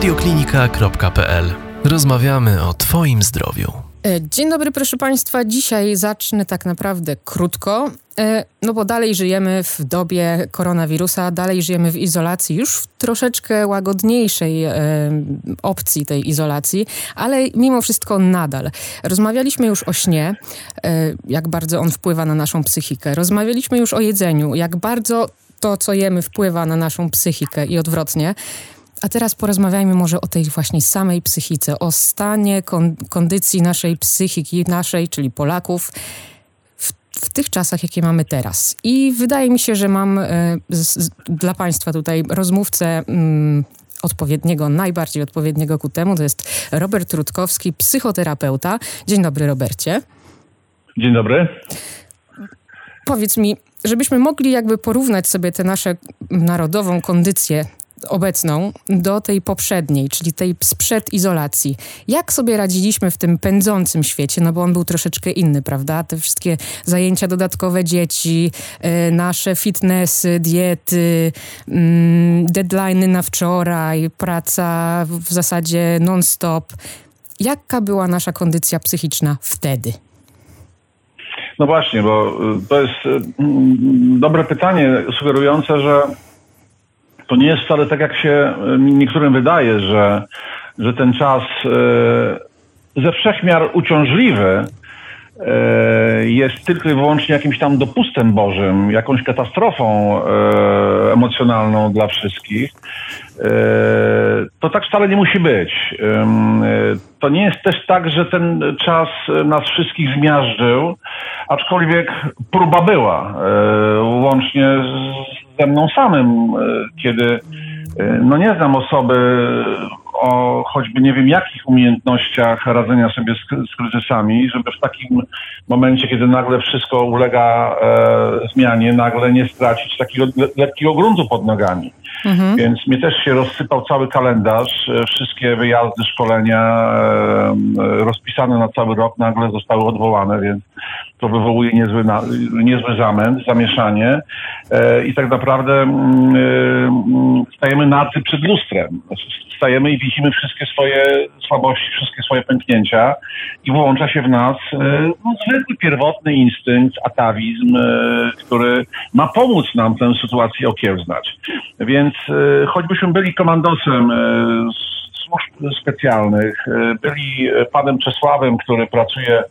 radioklinika.pl. Rozmawiamy o Twoim zdrowiu. E, dzień dobry, proszę Państwa. Dzisiaj zacznę tak naprawdę krótko, e, no bo dalej żyjemy w dobie koronawirusa, dalej żyjemy w izolacji, już w troszeczkę łagodniejszej e, opcji tej izolacji, ale mimo wszystko nadal. Rozmawialiśmy już o śnie, jak bardzo on wpływa na naszą psychikę. Rozmawialiśmy już o jedzeniu, jak bardzo to, co jemy, wpływa na naszą psychikę i odwrotnie. A teraz porozmawiajmy może o tej właśnie samej psychice, o stanie kon kondycji naszej psychiki, naszej, czyli Polaków, w, tych czasach, jakie mamy teraz. I wydaje mi się, że mam e, z, dla Państwa tutaj rozmówcę. Mm, odpowiedniego, najbardziej odpowiedniego ku temu. To jest Robert Rutkowski, psychoterapeuta. Dzień dobry, Robercie. Dzień dobry. Powiedz mi, żebyśmy mogli jakby porównać sobie tę naszą narodową kondycję obecną do tej poprzedniej, czyli tej sprzed izolacji. Jak sobie radziliśmy w tym pędzącym świecie, no bo on był troszeczkę inny, prawda? Te wszystkie zajęcia dodatkowe dzieci, e, nasze fitnessy, diety, mm, deadlines na wczoraj, praca w zasadzie non-stop. Jaka była nasza kondycja psychiczna wtedy? No właśnie, bo y, to jest y, mm, dobre pytanie sugerujące, że to nie jest wcale tak, jak się e, niektórym wydaje, że, że ten czas e, ze wszechmiar uciążliwy e, jest tylko i wyłącznie jakimś tam dopustem Bożym, jakąś katastrofą emocjonalną dla wszystkich. To tak wcale nie musi być. To nie jest też tak, że ten czas nas wszystkich zmiażdżył, aczkolwiek próba była, łącznie z ze mną samym, e, kiedy e, no nie znam osoby o choćby nie wiem jakich umiejętnościach radzenia sobie z, z kryzysami, żeby w takim momencie, kiedy nagle wszystko ulega e, zmianie, nagle nie stracić takiego lekkiego gruntu pod nogami. Mhm. Więc mnie też się rozsypał cały kalendarz, e, wszystkie wyjazdy, szkolenia e, rozpisane na cały rok nagle zostały odwołane, więc to wywołuje niezły, niezły zamęt, zamieszanie e, i tak naprawdę stajemy nacy przed lustrem. Stajemy i widzimy wszystkie swoje słabości, wszystkie swoje pęknięcia i włącza się w nas no, zwykły, pierwotny instynkt, atawizm, który ma pomóc nam tę sytuację okiełznać. Więc choćbyśmy byli komandosem służb specjalnych, e, byli panem Czesławem, który pracuje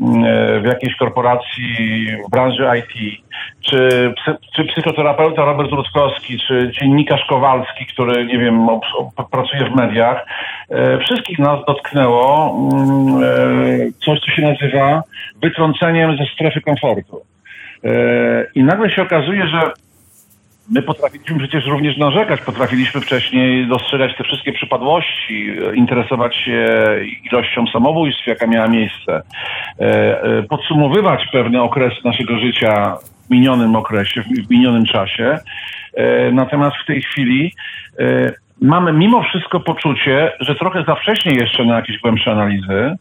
mm, e, w jakiejś korporacji w branży IT, czy, czy psychoterapeuta Robert Rutkowski, czy dziennikarz Kowalski, który, nie wiem, pracuje w mediach. E, wszystkich nas dotknęło mm, coś, co się nazywa wytrąceniem ze strefy komfortu. I nagle się okazuje, że My potrafiliśmy przecież również narzekać, potrafiliśmy wcześniej dostrzegać te wszystkie przypadłości, interesować się ilością samobójstw, jaka miała miejsce, e, e, podsumowywać pewne okresy naszego życia minionym okresie, w minionym czasie. E, natomiast w tej chwili mamy mimo wszystko poczucie, że trochę za wcześnie jeszcze na jakieś głębsze analizy.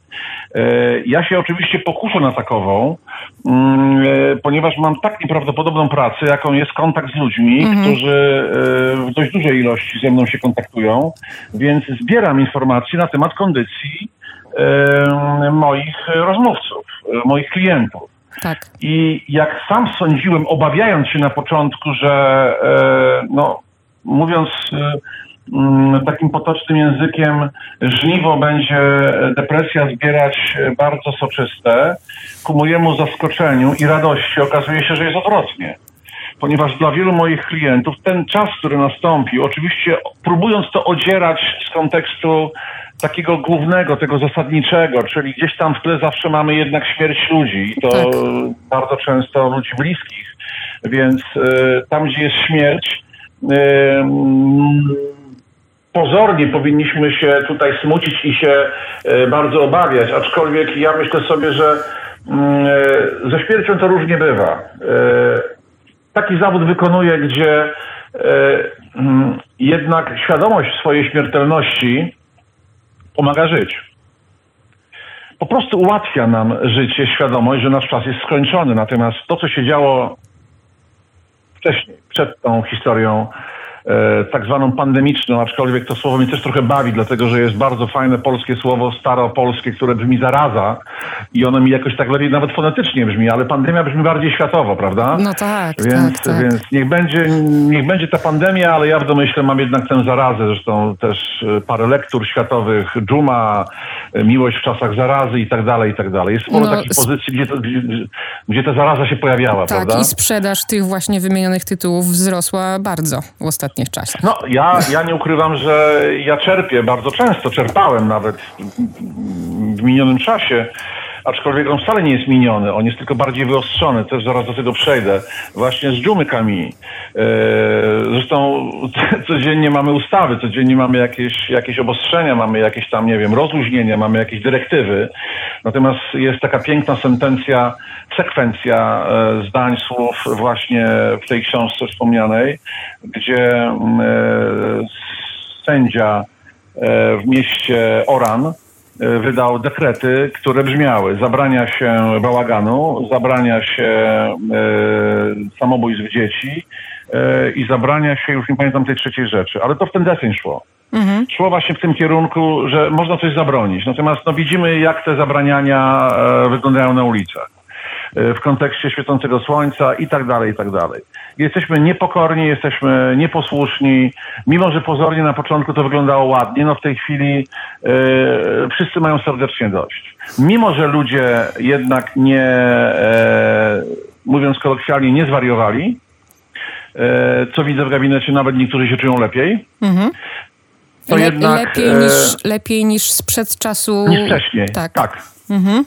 Ja się oczywiście pokuszę na takową, Mm, e, ponieważ mam tak nieprawdopodobną pracę, jaką jest kontakt z ludźmi, mhm. którzy e, w dość dużej ilości ze mną się kontaktują, więc zbieram informacje na temat kondycji e, moich rozmówców, moich klientów. Tak. I jak sam sądziłem, obawiając się na początku, że no, mówiąc Mm, takim potocznym językiem żniwo będzie depresja zbierać bardzo soczyste, ku mojemu zaskoczeniu i radości okazuje się, że jest odwrotnie. Ponieważ dla wielu moich klientów ten czas, który nastąpił, oczywiście próbując to odzierać z kontekstu takiego głównego, tego zasadniczego, czyli gdzieś tam w tle zawsze mamy jednak śmierć ludzi i to tak. bardzo często ludzi bliskich. Więc y, tam, gdzie jest śmierć, y, pozornie powinniśmy się tutaj smucić i się e, bardzo obawiać, aczkolwiek ja myślę sobie, że mm, ze śmiercią to różnie bywa. E, taki zawód wykonuję, gdzie mm, jednak świadomość swojej śmiertelności pomaga żyć. Po prostu ułatwia nam życie, świadomość, że nasz czas jest skończony. Natomiast to, co się działo wcześniej, przed tą historią tak zwaną pandemiczną, aczkolwiek to słowo mnie też trochę bawi, dlatego że jest bardzo fajne polskie słowo, staropolskie, które brzmi zaraza i ono mi jakoś tak lepiej nawet fonetycznie brzmi, ale pandemia brzmi bardziej światowo, prawda? No tak, więc, tak, tak. Więc niech będzie, niech będzie ta pandemia, ale ja w domyśle mam jednak tę zarazę, zresztą też e, parę lektur światowych, dżuma, e, miłość w czasach zarazy i tak dalej, i tak dalej. Jest sporo No, takich pozycji, gdzie, to, gdzie, gdzie ta zaraza się pojawiała, Tak, prawda? i sprzedaż tych właśnie wymienionych tytułów wzrosła bardzo w ostatnich czasach. No, ja, ja nie ukrywam, że ja czerpię bardzo często, czerpałem nawet w minionym czasie, aczkolwiek on wcale nie jest miniony, on jest tylko bardziej wyostrzony, też zaraz do tego przejdę, właśnie z dżumy Kami. E, Zresztą codziennie mamy ustawy, codziennie mamy jakieś, jakieś obostrzenia, mamy jakieś tam, nie wiem, rozluźnienia, mamy jakieś dyrektywy, natomiast jest taka piękna sentencja, sekwencja e, zdań, słów właśnie w tej książce wspomnianej, gdzie e, sędzia w mieście Oran wydał dekrety, które brzmiały zabrania się bałaganu, zabrania się e, samobójstw dzieci e, i zabrania się, już nie pamiętam tej trzeciej rzeczy, ale to w ten deseń szło. Szło właśnie w tym kierunku, że można coś zabronić. Natomiast no, widzimy, jak te zabraniania e, wyglądają na ulicach e, w kontekście świecącego słońca i tak dalej, i tak dalej. Jesteśmy niepokorni, jesteśmy nieposłuszni, mimo że pozornie na początku to wyglądało ładnie, no w tej chwili e, wszyscy mają serdecznie dość. Mimo, że ludzie jednak nie, e, mówiąc kolokwialnie, nie zwariowali, e, co widzę w gabinecie, nawet niektórzy się czują lepiej. To Le- jednak, lepiej, e, niż, lepiej niż sprzed czasu. Niż wcześniej. Tak. tak.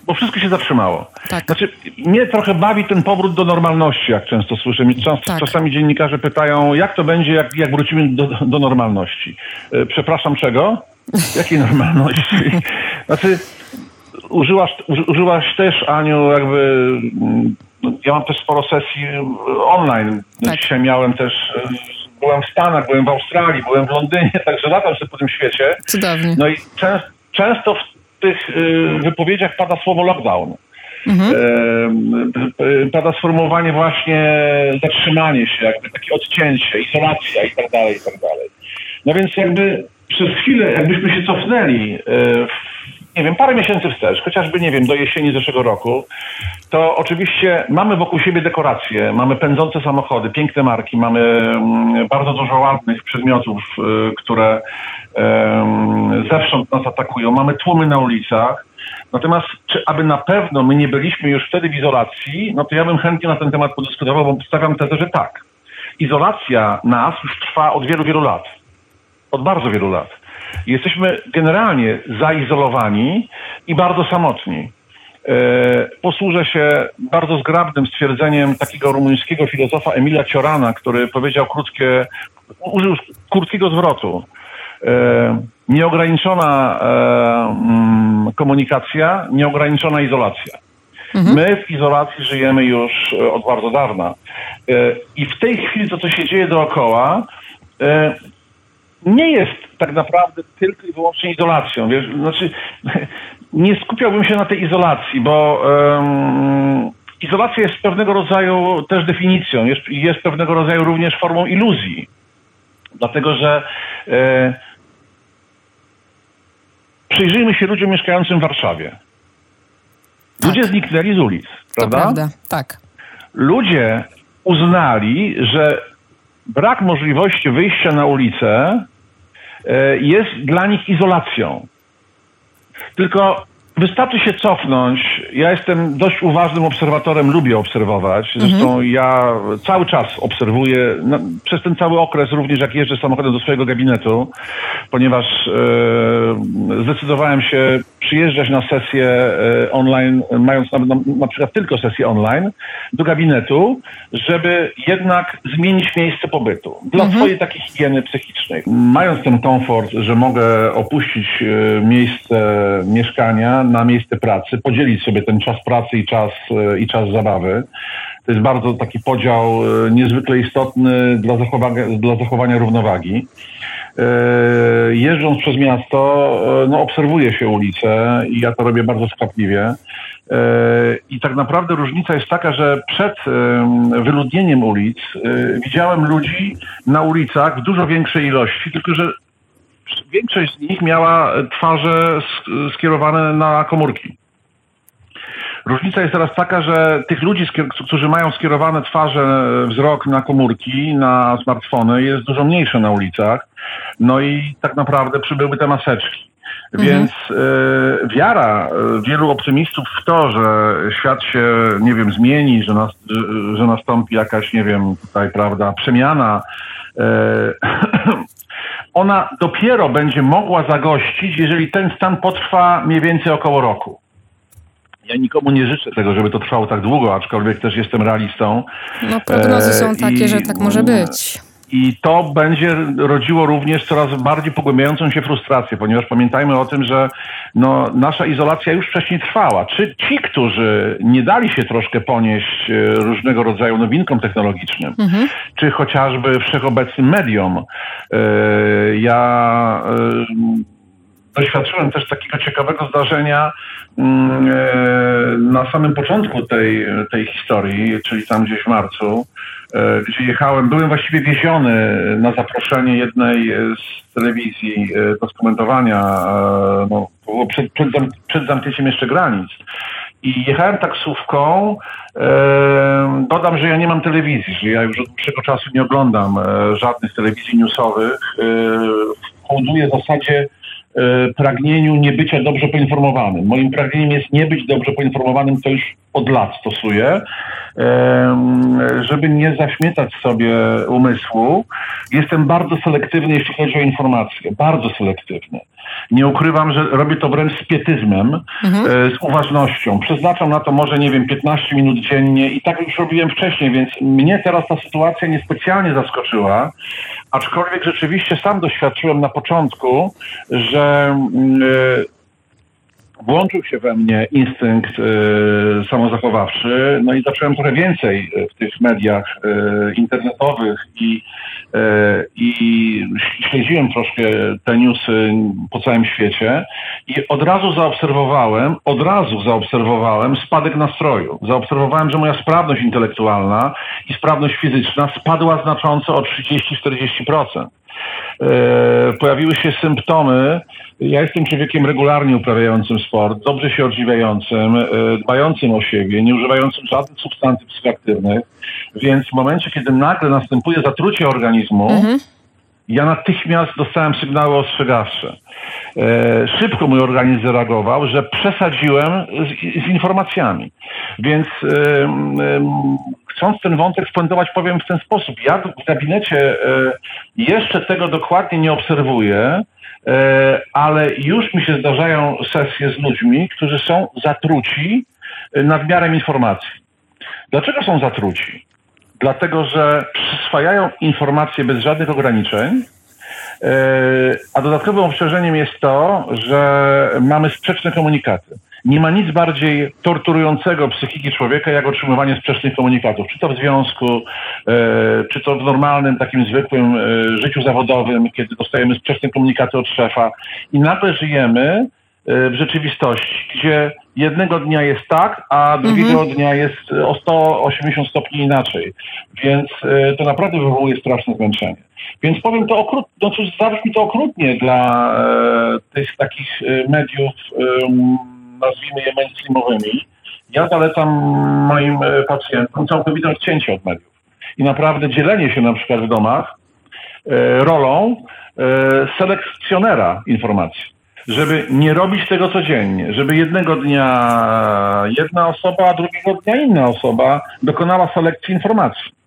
Bo wszystko się zatrzymało. Tak. Znaczy, mnie trochę bawi ten powrót do normalności, jak często słyszę. Czas, Tak. Czasami dziennikarze pytają, jak to będzie, jak, jak wrócimy do, do normalności. E, Przepraszam, czego? Jakiej normalności? Znaczy, użyłaś, uży- użyłaś też, Aniu, jakby... mm, Ja mam też sporo sesji e, online. Tak. Dzisiaj miałem też... e, Byłem w Stanach, byłem w Australii, byłem w Londynie, także latam sobie po tym świecie. Cudownie. No i czę, często w tych y, wypowiedziach pada słowo lockdown. E, y, pada sformułowanie właśnie zatrzymanie się, jakby takie odcięcie, izolacja i tak dalej, i tak dalej. No więc jakby przez chwilę, jakbyśmy się cofnęli, w, nie wiem, parę miesięcy wstecz, chociażby, nie wiem, do jesieni zeszłego roku, to oczywiście mamy wokół siebie dekoracje, mamy pędzące samochody, piękne marki, mamy mm, bardzo dużo ładnych przedmiotów, y, które zewsząd nas atakują, mamy tłumy na ulicach. Natomiast czy aby na pewno my nie byliśmy już wtedy w izolacji, no to ja bym chętnie na ten temat podyskutował, bo stawiam tezę, że tak. Izolacja nas już trwa od wielu, wielu lat. Od bardzo wielu lat. Jesteśmy generalnie zaizolowani i bardzo samotni. E, Posłużę się bardzo zgrabnym stwierdzeniem takiego rumuńskiego filozofa Emila Ciorana, który powiedział krótkie, użył krótkiego zwrotu. E, Nieograniczona e, mm, komunikacja, nieograniczona izolacja. My w izolacji żyjemy już od bardzo dawna. I w tej chwili to, co się dzieje dookoła, nie jest tak naprawdę tylko i wyłącznie izolacją. Wiesz? Znaczy, nie skupiałbym się na tej izolacji, bo em, izolacja jest pewnego rodzaju też definicją, jest, jest pewnego rodzaju również formą iluzji. Dlatego, że e, przyjrzyjmy się ludziom mieszkającym w Warszawie. Ludzie zniknęli z ulic, to prawda? prawda, tak. ludzie uznali, że brak możliwości wyjścia na ulicę jest dla nich izolacją. Tylko wystarczy się cofnąć. Ja jestem dość uważnym obserwatorem, lubię obserwować. Zresztą ja cały czas obserwuję, no, przez ten cały okres również jak jeżdżę samochodem do swojego gabinetu, ponieważ e, zdecydowałem się przyjeżdżać na sesję e, online, mając na, na, na przykład tylko sesję online, do gabinetu, żeby jednak zmienić miejsce pobytu dla swojej takiej higieny psychicznej. Mając ten komfort, że mogę opuścić e, miejsce mieszkania na miejsce pracy, podzielić sobie ten czas pracy i czas, e, i czas zabawy, To jest bardzo taki podział e, niezwykle istotny dla zachowania, dla zachowania równowagi. E, jeżdżąc przez miasto, no, obserwuję się ulice i ja to robię bardzo skwapliwie. I tak naprawdę różnica jest taka, że przed wyludnieniem ulic widziałem ludzi na ulicach w dużo większej ilości, tylko że większość z nich miała twarze skierowane na komórki. Różnica jest teraz taka, że tych ludzi, którzy mają skierowane twarze, e, wzrok na komórki, na smartfony, jest dużo mniejsze na ulicach. No i tak naprawdę przybyły te maseczki. Mhm. Więc e, wiara e, wielu optymistów w to, że świat się, nie wiem, zmieni, że, nas, że, nastąpi jakaś, nie wiem, tutaj, prawda, przemiana, e, ona dopiero będzie mogła zagościć, jeżeli ten stan potrwa mniej więcej około roku. Ja nikomu nie życzę tego, żeby to trwało tak długo, aczkolwiek też jestem realistą. No prognozy są e, takie, I, że tak może być. I to będzie rodziło również coraz bardziej pogłębiającą się frustrację, ponieważ pamiętajmy o tym, że no, nasza izolacja już wcześniej trwała. Czy ci, którzy nie dali się troszkę ponieść e, różnego rodzaju nowinkom technologicznym, mhm. czy chociażby wszechobecnym mediom, e, ja doświadczyłem też takiego ciekawego zdarzenia mm, e, na samym początku tej, tej historii, czyli tam gdzieś w marcu, e, gdzie jechałem, byłem właściwie wieziony na zaproszenie jednej z telewizji e, do skomentowania, no, przed, przed, przed zamknięciem jeszcze granic. I jechałem taksówką. E, dodam, że ja nie mam telewizji, że ja już od dłuższego czasu nie oglądam e, żadnych telewizji newsowych. E, hołduję w zasadzie E, pragnieniu nie bycia dobrze poinformowanym. Moim pragnieniem jest nie być dobrze poinformowanym, to już od lat stosuję, żeby nie zaśmiecać sobie umysłu. Jestem bardzo selektywny, jeśli chodzi o informacje. Bardzo selektywny. Nie ukrywam, że robię to wręcz z pietyzmem, mhm. E, z uważnością. Przeznaczam na to może, nie wiem, 15 minut dziennie i tak już robiłem wcześniej, więc mnie teraz ta sytuacja niespecjalnie zaskoczyła, aczkolwiek rzeczywiście sam doświadczyłem na początku, że yy, włączył się we mnie instynkt y, samozachowawczy, no i zacząłem trochę więcej w tych mediach y, internetowych i, y, i śledziłem troszkę te newsy po całym świecie i od razu zaobserwowałem, od razu zaobserwowałem spadek nastroju. Zaobserwowałem, że moja sprawność intelektualna i sprawność fizyczna spadła znacząco o 30-40%. Pojawiły się symptomy, ja jestem człowiekiem regularnie uprawiającym sport, dobrze się odżywiającym, e, dbającym o siebie, nie używającym żadnych substancji psychoaktywnych, więc w momencie, kiedy nagle następuje zatrucie organizmu, mhm. Ja natychmiast dostałem sygnały ostrzegawcze. E, szybko mój organizm zareagował, że przesadziłem z, z informacjami. Więc e, e, chcąc ten wątek spuentować, powiem w ten sposób. Ja w gabinecie e, jeszcze tego dokładnie nie obserwuję, E, ale już mi się zdarzają sesje z ludźmi, którzy są zatruci e, nadmiarem informacji. Dlaczego są zatruci? Dlatego, że przyswajają informacje bez żadnych ograniczeń, e, a dodatkowym obciążeniem jest to, że mamy sprzeczne komunikaty. Nie ma nic bardziej torturującego psychiki człowieka, jak otrzymywanie sprzecznych komunikatów. Czy to w związku, e, czy to w normalnym, takim zwykłym e, życiu zawodowym, kiedy dostajemy sprzeczne komunikaty od szefa i nagle żyjemy w rzeczywistości, gdzie jednego dnia jest tak, a drugiego mhm. dnia jest o 180 stopni inaczej. Więc to naprawdę wywołuje straszne zmęczenie. Więc powiem to okrutnie, no cóż, zabrzmi to okrutnie dla tych takich mediów nazwijmy je mainstreamowymi, ja zalecam moim pacjentom całkowite odcięcie od mediów. I naprawdę dzielenie się na przykład w domach rolą selekcjonera informacji. Żeby nie robić tego codziennie, żeby jednego dnia jedna osoba, a drugiego dnia inna osoba dokonała selekcji informacji.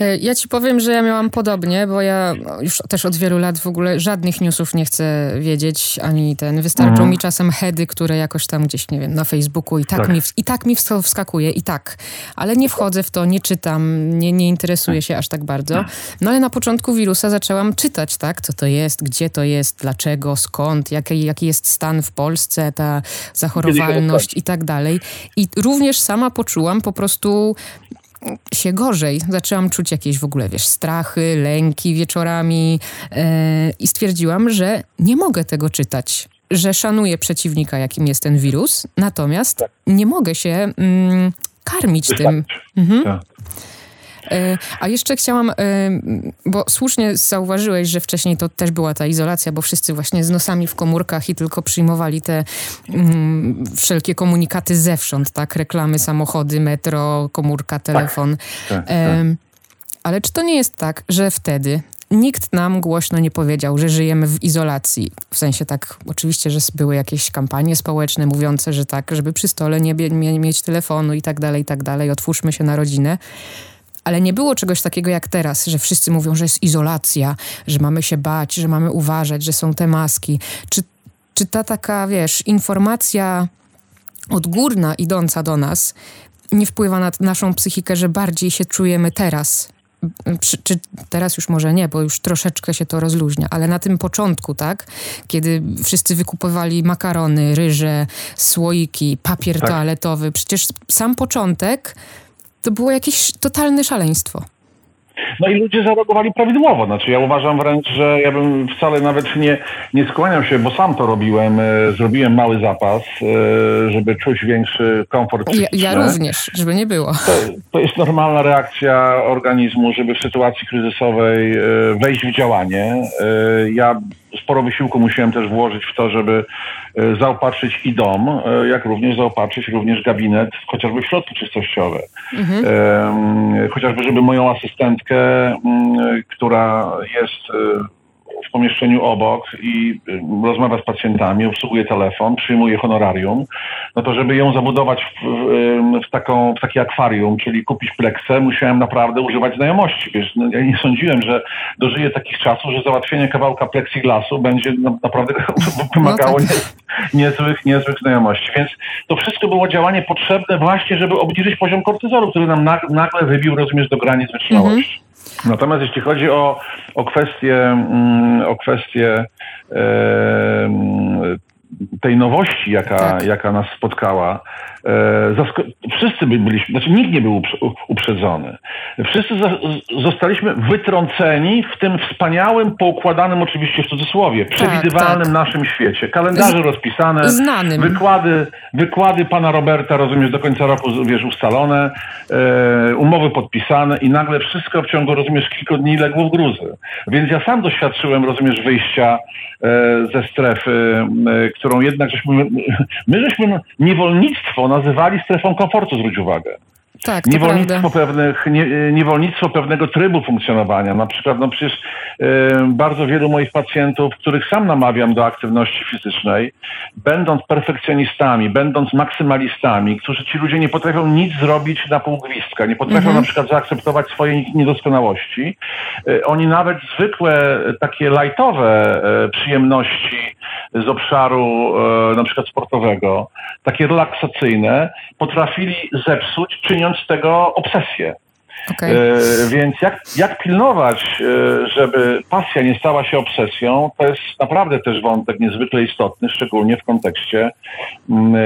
E, ja ci powiem, że ja miałam podobnie, bo ja już też od wielu lat w ogóle żadnych newsów nie chcę wiedzieć, ani ten. Wystarczą mhm. mi czasem heady, które jakoś tam gdzieś, nie wiem, na Facebooku i tak, tak. Mi, i tak mi wskakuje, i tak. Ale nie wchodzę w to, nie czytam, nie, nie interesuję się aż tak bardzo. No ale na początku wirusa zaczęłam czytać, tak, co to jest, gdzie to jest, dlaczego, skąd, jaki, jaki jest stan w Polsce, ta zachorowalność i tak dalej. I również sama poczułam po prostu się gorzej. Zaczęłam czuć jakieś w ogóle, wiesz, strachy, lęki wieczorami e, i stwierdziłam, że nie mogę tego czytać. Że szanuję przeciwnika, jakim jest ten wirus, natomiast tak. nie mogę się mm, karmić tym. Mhm. Tak. E, a jeszcze chciałam, e, bo słusznie zauważyłeś, że wcześniej to też była ta izolacja, bo wszyscy właśnie z nosami w komórkach i tylko przyjmowali te mm, wszelkie komunikaty zewsząd, tak? Reklamy, samochody, metro, komórka, tak. telefon. Tak, tak, ale czy to nie jest tak, że wtedy nikt nam głośno nie powiedział, że żyjemy w izolacji. W sensie tak, oczywiście, że były jakieś kampanie społeczne mówiące, że tak, żeby przy stole nie, nie mieć telefonu i tak dalej, i tak dalej, otwórzmy się na rodzinę. Ale nie było czegoś takiego jak teraz, że wszyscy mówią, że jest izolacja, że mamy się bać, że mamy uważać, że są te maski. Czy, czy ta taka, wiesz, informacja odgórna idąca do nas nie wpływa na naszą psychikę, że bardziej się czujemy teraz? Czy, czy, teraz już może nie, bo już troszeczkę się to rozluźnia, ale na tym początku, tak, kiedy wszyscy wykupowali makarony, ryże, słoiki, papier tak. toaletowy, przecież sam początek to było jakieś totalne szaleństwo. No i ludzie zareagowali prawidłowo. Znaczy ja uważam wręcz, że ja bym wcale nawet nie, nie skłaniał się, bo sam to robiłem. E, zrobiłem mały zapas, e, żeby czuć większy komfort ja, ja, również, żeby nie było. To, to, jest normalna reakcja organizmu, żeby w sytuacji kryzysowej e, wejść w działanie. Ja sporo wysiłku musiałem też włożyć w to, żeby e, zaopatrzyć i dom, e, jak również zaopatrzyć również gabinet, chociażby w środki czystościowe. Mhm. Chociażby, żeby moją asystentkę, która jest e, w pomieszczeniu obok i y, rozmawia z pacjentami, obsługuje telefon, przyjmuje honorarium, no to żeby ją zabudować w, w, w taką, w takie akwarium, czyli kupić pleksę, musiałem naprawdę używać znajomości. Wiesz, no, ja nie sądziłem, że dożyję takich czasów, że załatwienie kawałka plexiglasu będzie no, naprawdę wymagało no tak. niezłych, niezłych znajomości. Więc to wszystko było działanie potrzebne właśnie, żeby obniżyć poziom kortyzolu, który nam nagle wybił, rozumiesz, do granic wytrzymałości. Mhm. Natomiast jeśli chodzi o, o kwestię, mm, o kwestię e, tej nowości, jaka, tak. jaka nas spotkała, e, wszyscy byliśmy, znaczy nikt nie był uprzedzony. Wszyscy zostaliśmy wytrąceni w tym wspaniałym, poukładanym oczywiście w cudzysłowie, tak, przewidywalnym tak. naszym świecie. Kalendarze Z, rozpisane, znanym. Wykłady, wykłady pana Roberta, rozumiesz, do końca roku, wiesz, ustalone, e, umowy podpisane i nagle wszystko w ciągu, rozumiesz, kilku dni legło w gruzy. Więc ja sam doświadczyłem, rozumiesz, wyjścia e, ze strefy, którą jednak żeśmy, my żeśmy niewolnictwo nazywali strefą komfortu, zwróć uwagę. Tak, niewolnictwo, pewnych, nie, niewolnictwo pewnego trybu funkcjonowania. Na przykład, no przecież y, bardzo wielu moich pacjentów, których sam namawiam do aktywności fizycznej, będąc perfekcjonistami, będąc maksymalistami, którzy ci ludzie nie potrafią nic zrobić na pół gwizdka, nie potrafią mhm. na przykład zaakceptować swojej niedoskonałości. Y, oni nawet zwykłe takie lightowe y, przyjemności z obszaru na przykład sportowego, takie relaksacyjne, potrafili zepsuć, czyniąc z tego obsesję. Okay. E, więc jak, jak pilnować, e, żeby pasja nie stała się obsesją, to jest naprawdę też wątek niezwykle istotny, szczególnie w kontekście mm, e,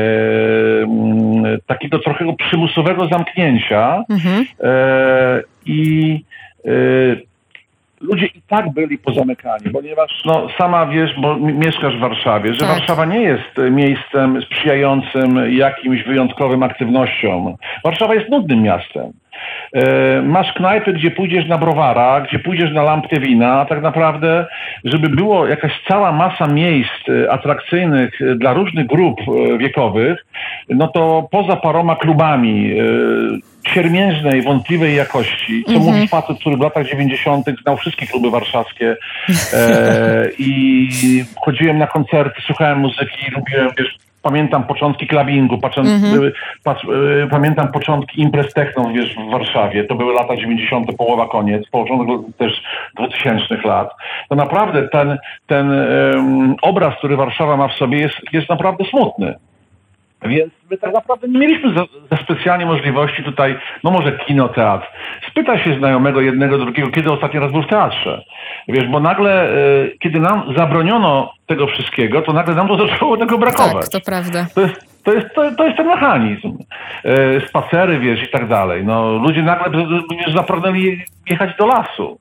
mm, takiego trochę przymusowego zamknięcia mhm. i ludzie i tak byli pozamykani, ponieważ no, sama wiesz, bo mieszkasz w Warszawie, że tak. Warszawa nie jest miejscem sprzyjającym jakimś wyjątkowym aktywnościom. Warszawa jest nudnym miastem. E, masz knajpy, gdzie pójdziesz na browara, gdzie pójdziesz na lampkę wina, a tak naprawdę, żeby było jakaś cała masa miejsc e, atrakcyjnych e, dla różnych grup wiekowych, no to poza paroma klubami siermiężnej, wątpliwej jakości, co mm -hmm. mówi facet, który w latach 90. znał wszystkie kluby warszawskie e, i chodziłem na koncerty, słuchałem muzyki, lubiłem, wiesz, pamiętam początki patrząc, mm-hmm. y, pamiętam początki imprez techno, wiesz, w Warszawie. To były lata 90., połowa, koniec, początek też 2000 lat. To naprawdę ten, ten um, obraz, który Warszawa ma w sobie jest, jest naprawdę smutny. Więc my tak naprawdę nie mieliśmy za, za, specjalnie możliwości tutaj, no może kino, teatr. Spyta się znajomego jednego, drugiego, kiedy ostatni raz był w teatrze. Wiesz, bo nagle, y, kiedy nam zabroniono tego wszystkiego, to nagle nam to zaczęło tego brakować. Tak, to prawda. To jest, To jest, to, to jest ten mechanizm. E, spacery, wiesz, i tak dalej. No, ludzie nagle już zapragnęli jechać do lasu.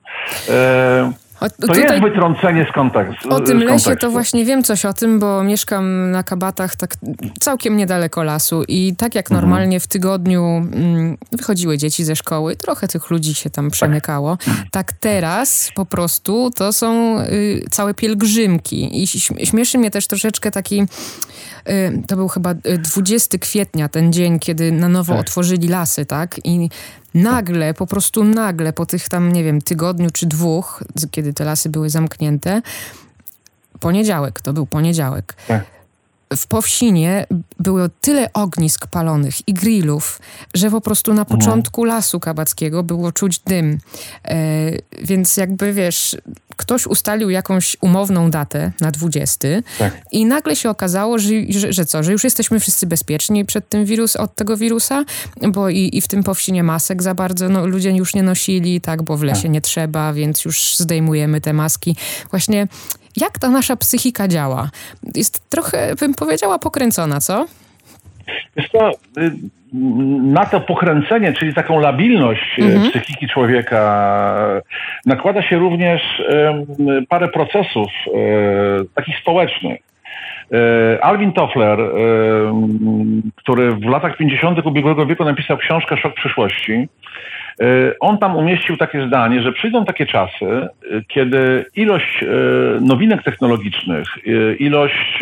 E, o, to tutaj... jest wytrącenie z kontekstu. O tym lesie to właśnie wiem coś o tym, bo mieszkam na kabatach tak całkiem niedaleko lasu i tak jak mhm. normalnie w tygodniu mm, wychodziły dzieci ze szkoły, trochę tych ludzi się tam przemykało, tak, tak teraz po prostu to są y, całe pielgrzymki i śmieszy mnie też troszeczkę taki y, to był chyba 20 y, kwietnia, ten dzień, kiedy na nowo tak. otworzyli lasy, tak? I nagle, po prostu nagle, po tych tam, nie wiem, tygodniu czy dwóch, kiedy te lasy były zamknięte, poniedziałek, to był poniedziałek. Tak w Powsinie było tyle ognisk palonych i grillów, że po prostu na mhm. początku lasu kabackiego było czuć dym. E, więc jakby wiesz, ktoś ustalił jakąś umowną datę na 20 tak. i nagle się okazało, że, że, że, co, że już jesteśmy wszyscy bezpieczni przed tym wirus, od tego wirusa, bo i, i w tym Powsinie masek za bardzo no, ludzie już nie nosili, tak, bo w lesie tak. nie trzeba, więc już zdejmujemy te maski. Właśnie jak ta nasza psychika działa? Jest trochę, bym powiedziała, pokręcona, co? Wiesz co, y, na to pokręcenie, czyli taką labilność y, mhm. psychiki człowieka, nakłada się również parę procesów y, takich społecznych. Alvin Toffler, który w latach 50. ubiegłego wieku napisał książkę Szok przyszłości, on tam umieścił takie zdanie, że przyjdą takie czasy, e, kiedy ilość e, nowinek technologicznych, ilość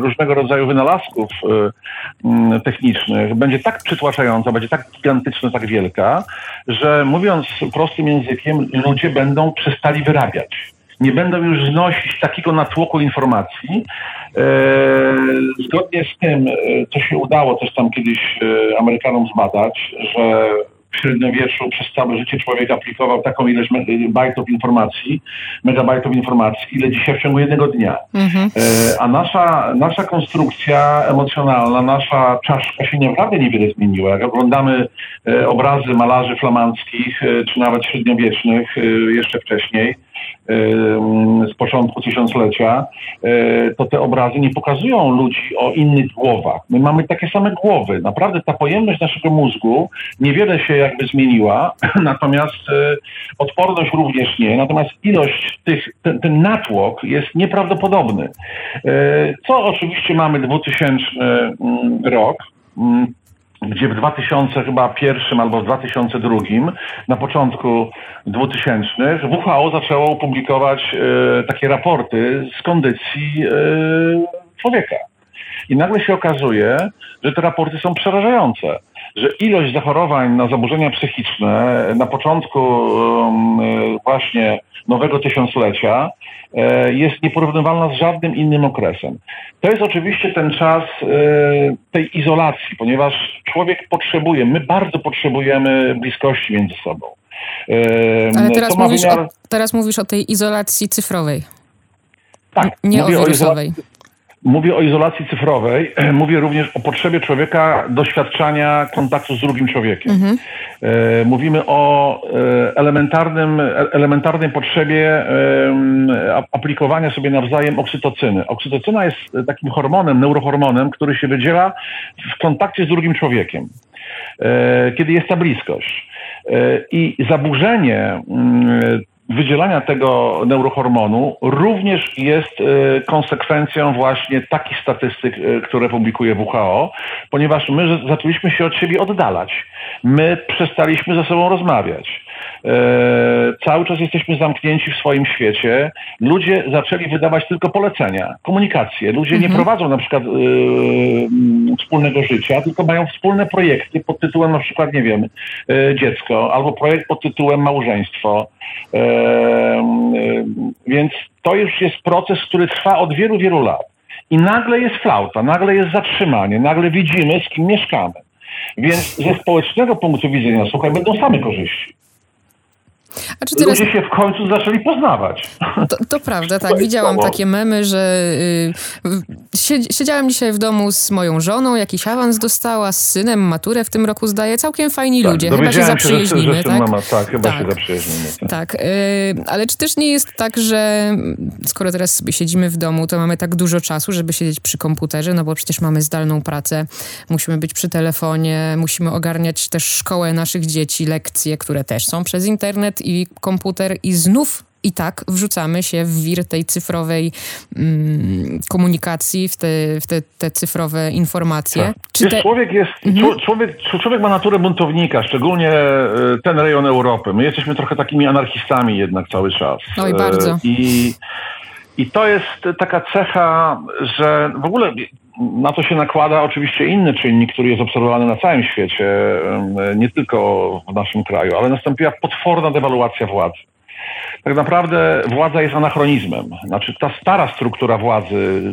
różnego rodzaju wynalazków technicznych będzie tak przytłaczająca, będzie tak gigantyczna, tak wielka, że mówiąc prostym językiem, ludzie będą przestali wyrabiać nie będą już znosić takiego natłoku informacji. zgodnie z tym, co się udało też tam kiedyś Amerykanom zbadać, że w średniowieczu przez całe życie człowiek aplikował taką ilość bajtów informacji, megabajtów informacji, ile dzisiaj w ciągu jednego dnia. Mhm. E, a nasza, nasza konstrukcja emocjonalna, nasza czaszka się naprawdę niewiele zmieniła. Jak oglądamy e, obrazy malarzy flamandzkich, e, czy nawet średniowiecznych, jeszcze wcześniej, z początku tysiąclecia, e, to te obrazy nie pokazują ludzi o innych głowach. My mamy takie same głowy. Naprawdę ta pojemność naszego mózgu niewiele się jakby zmieniła, natomiast e, odporność również nie. Natomiast ilość tych, ten, ten natłok jest nieprawdopodobny. E, co oczywiście mamy 2000 rok, gdzie w 2000 chyba pierwszym albo w 2002, na początku 2000 WHO zaczęło publikować e, takie raporty z kondycji e, człowieka. I nagle się okazuje, że te raporty są przerażające, że ilość zachorowań na zaburzenia psychiczne na początku e, właśnie nowego tysiąclecia e, jest nieporównywalna z żadnym innym okresem. To jest oczywiście ten czas e, tej izolacji, ponieważ człowiek potrzebuje, my bardzo potrzebujemy bliskości między sobą. Ale teraz, mówisz, wymiar... o, teraz mówisz o tej izolacji cyfrowej. Tak, nie o wirusowej. O Mówię o izolacji cyfrowej, mówię również o potrzebie człowieka doświadczania kontaktu z drugim człowiekiem. Mhm. E, mówimy o e, elementarnym, elementarnej potrzebie aplikowania sobie nawzajem oksytocyny. Oksytocyna jest takim hormonem, neurohormonem, który się wydziela w kontakcie z drugim człowiekiem, e, kiedy jest ta bliskość. I zaburzenie mm, wydzielania tego neurohormonu również jest e, konsekwencją właśnie takich statystyk, e, które publikuje WHO, ponieważ my zaczęliśmy się od siebie oddalać. My przestaliśmy ze sobą rozmawiać. E, cały czas jesteśmy zamknięci w swoim świecie. Ludzie zaczęli wydawać tylko polecenia, komunikację. Ludzie mhm. nie prowadzą na przykład wspólnego życia, tylko mają wspólne projekty pod tytułem na przykład, nie wiem, dziecko, albo projekt pod tytułem małżeństwo więc to już jest proces, który trwa od wielu, wielu lat. I nagle jest flauta, nagle jest zatrzymanie, nagle widzimy, z kim mieszkamy. Więc ze społecznego punktu widzenia, słuchaj, będą same korzyści. A czy teraz... ludzie się w końcu zaczęli poznawać. To, to prawda, tak. Widziałam takie memy, że y, siedziałem dzisiaj w domu z moją żoną, jakiś awans dostała, z synem, maturę w tym roku zdaje. Całkiem fajni tak, ludzie. Chyba się zaprzyjaźnimy, się, że, tak? Mama, tak, chyba tak. się zaprzyjaźnimy. Tak, tak y, ale czy też nie jest tak, że skoro teraz sobie siedzimy w domu, to mamy tak dużo czasu, żeby siedzieć przy komputerze, no bo przecież mamy zdalną pracę, musimy być przy telefonie, musimy ogarniać też szkołę naszych dzieci, lekcje, które też są przez internet i komputer i znów i tak wrzucamy się w wir tej cyfrowej mm, komunikacji, w te, w te, te cyfrowe informacje. Tak. Czy te... człowiek, jest, mhm. człowiek, człowiek ma naturę buntownika, szczególnie e, ten rejon Europy. My jesteśmy trochę takimi anarchistami jednak cały czas. Oj, bardzo. E, I, i to jest taka cecha, że w ogóle na to się nakłada oczywiście inny czynnik, który jest obserwowany na całym świecie, nie tylko w naszym kraju, ale nastąpiła potworna dewaluacja władzy tak naprawdę władza jest anachronizmem. Znaczy ta stara struktura władzy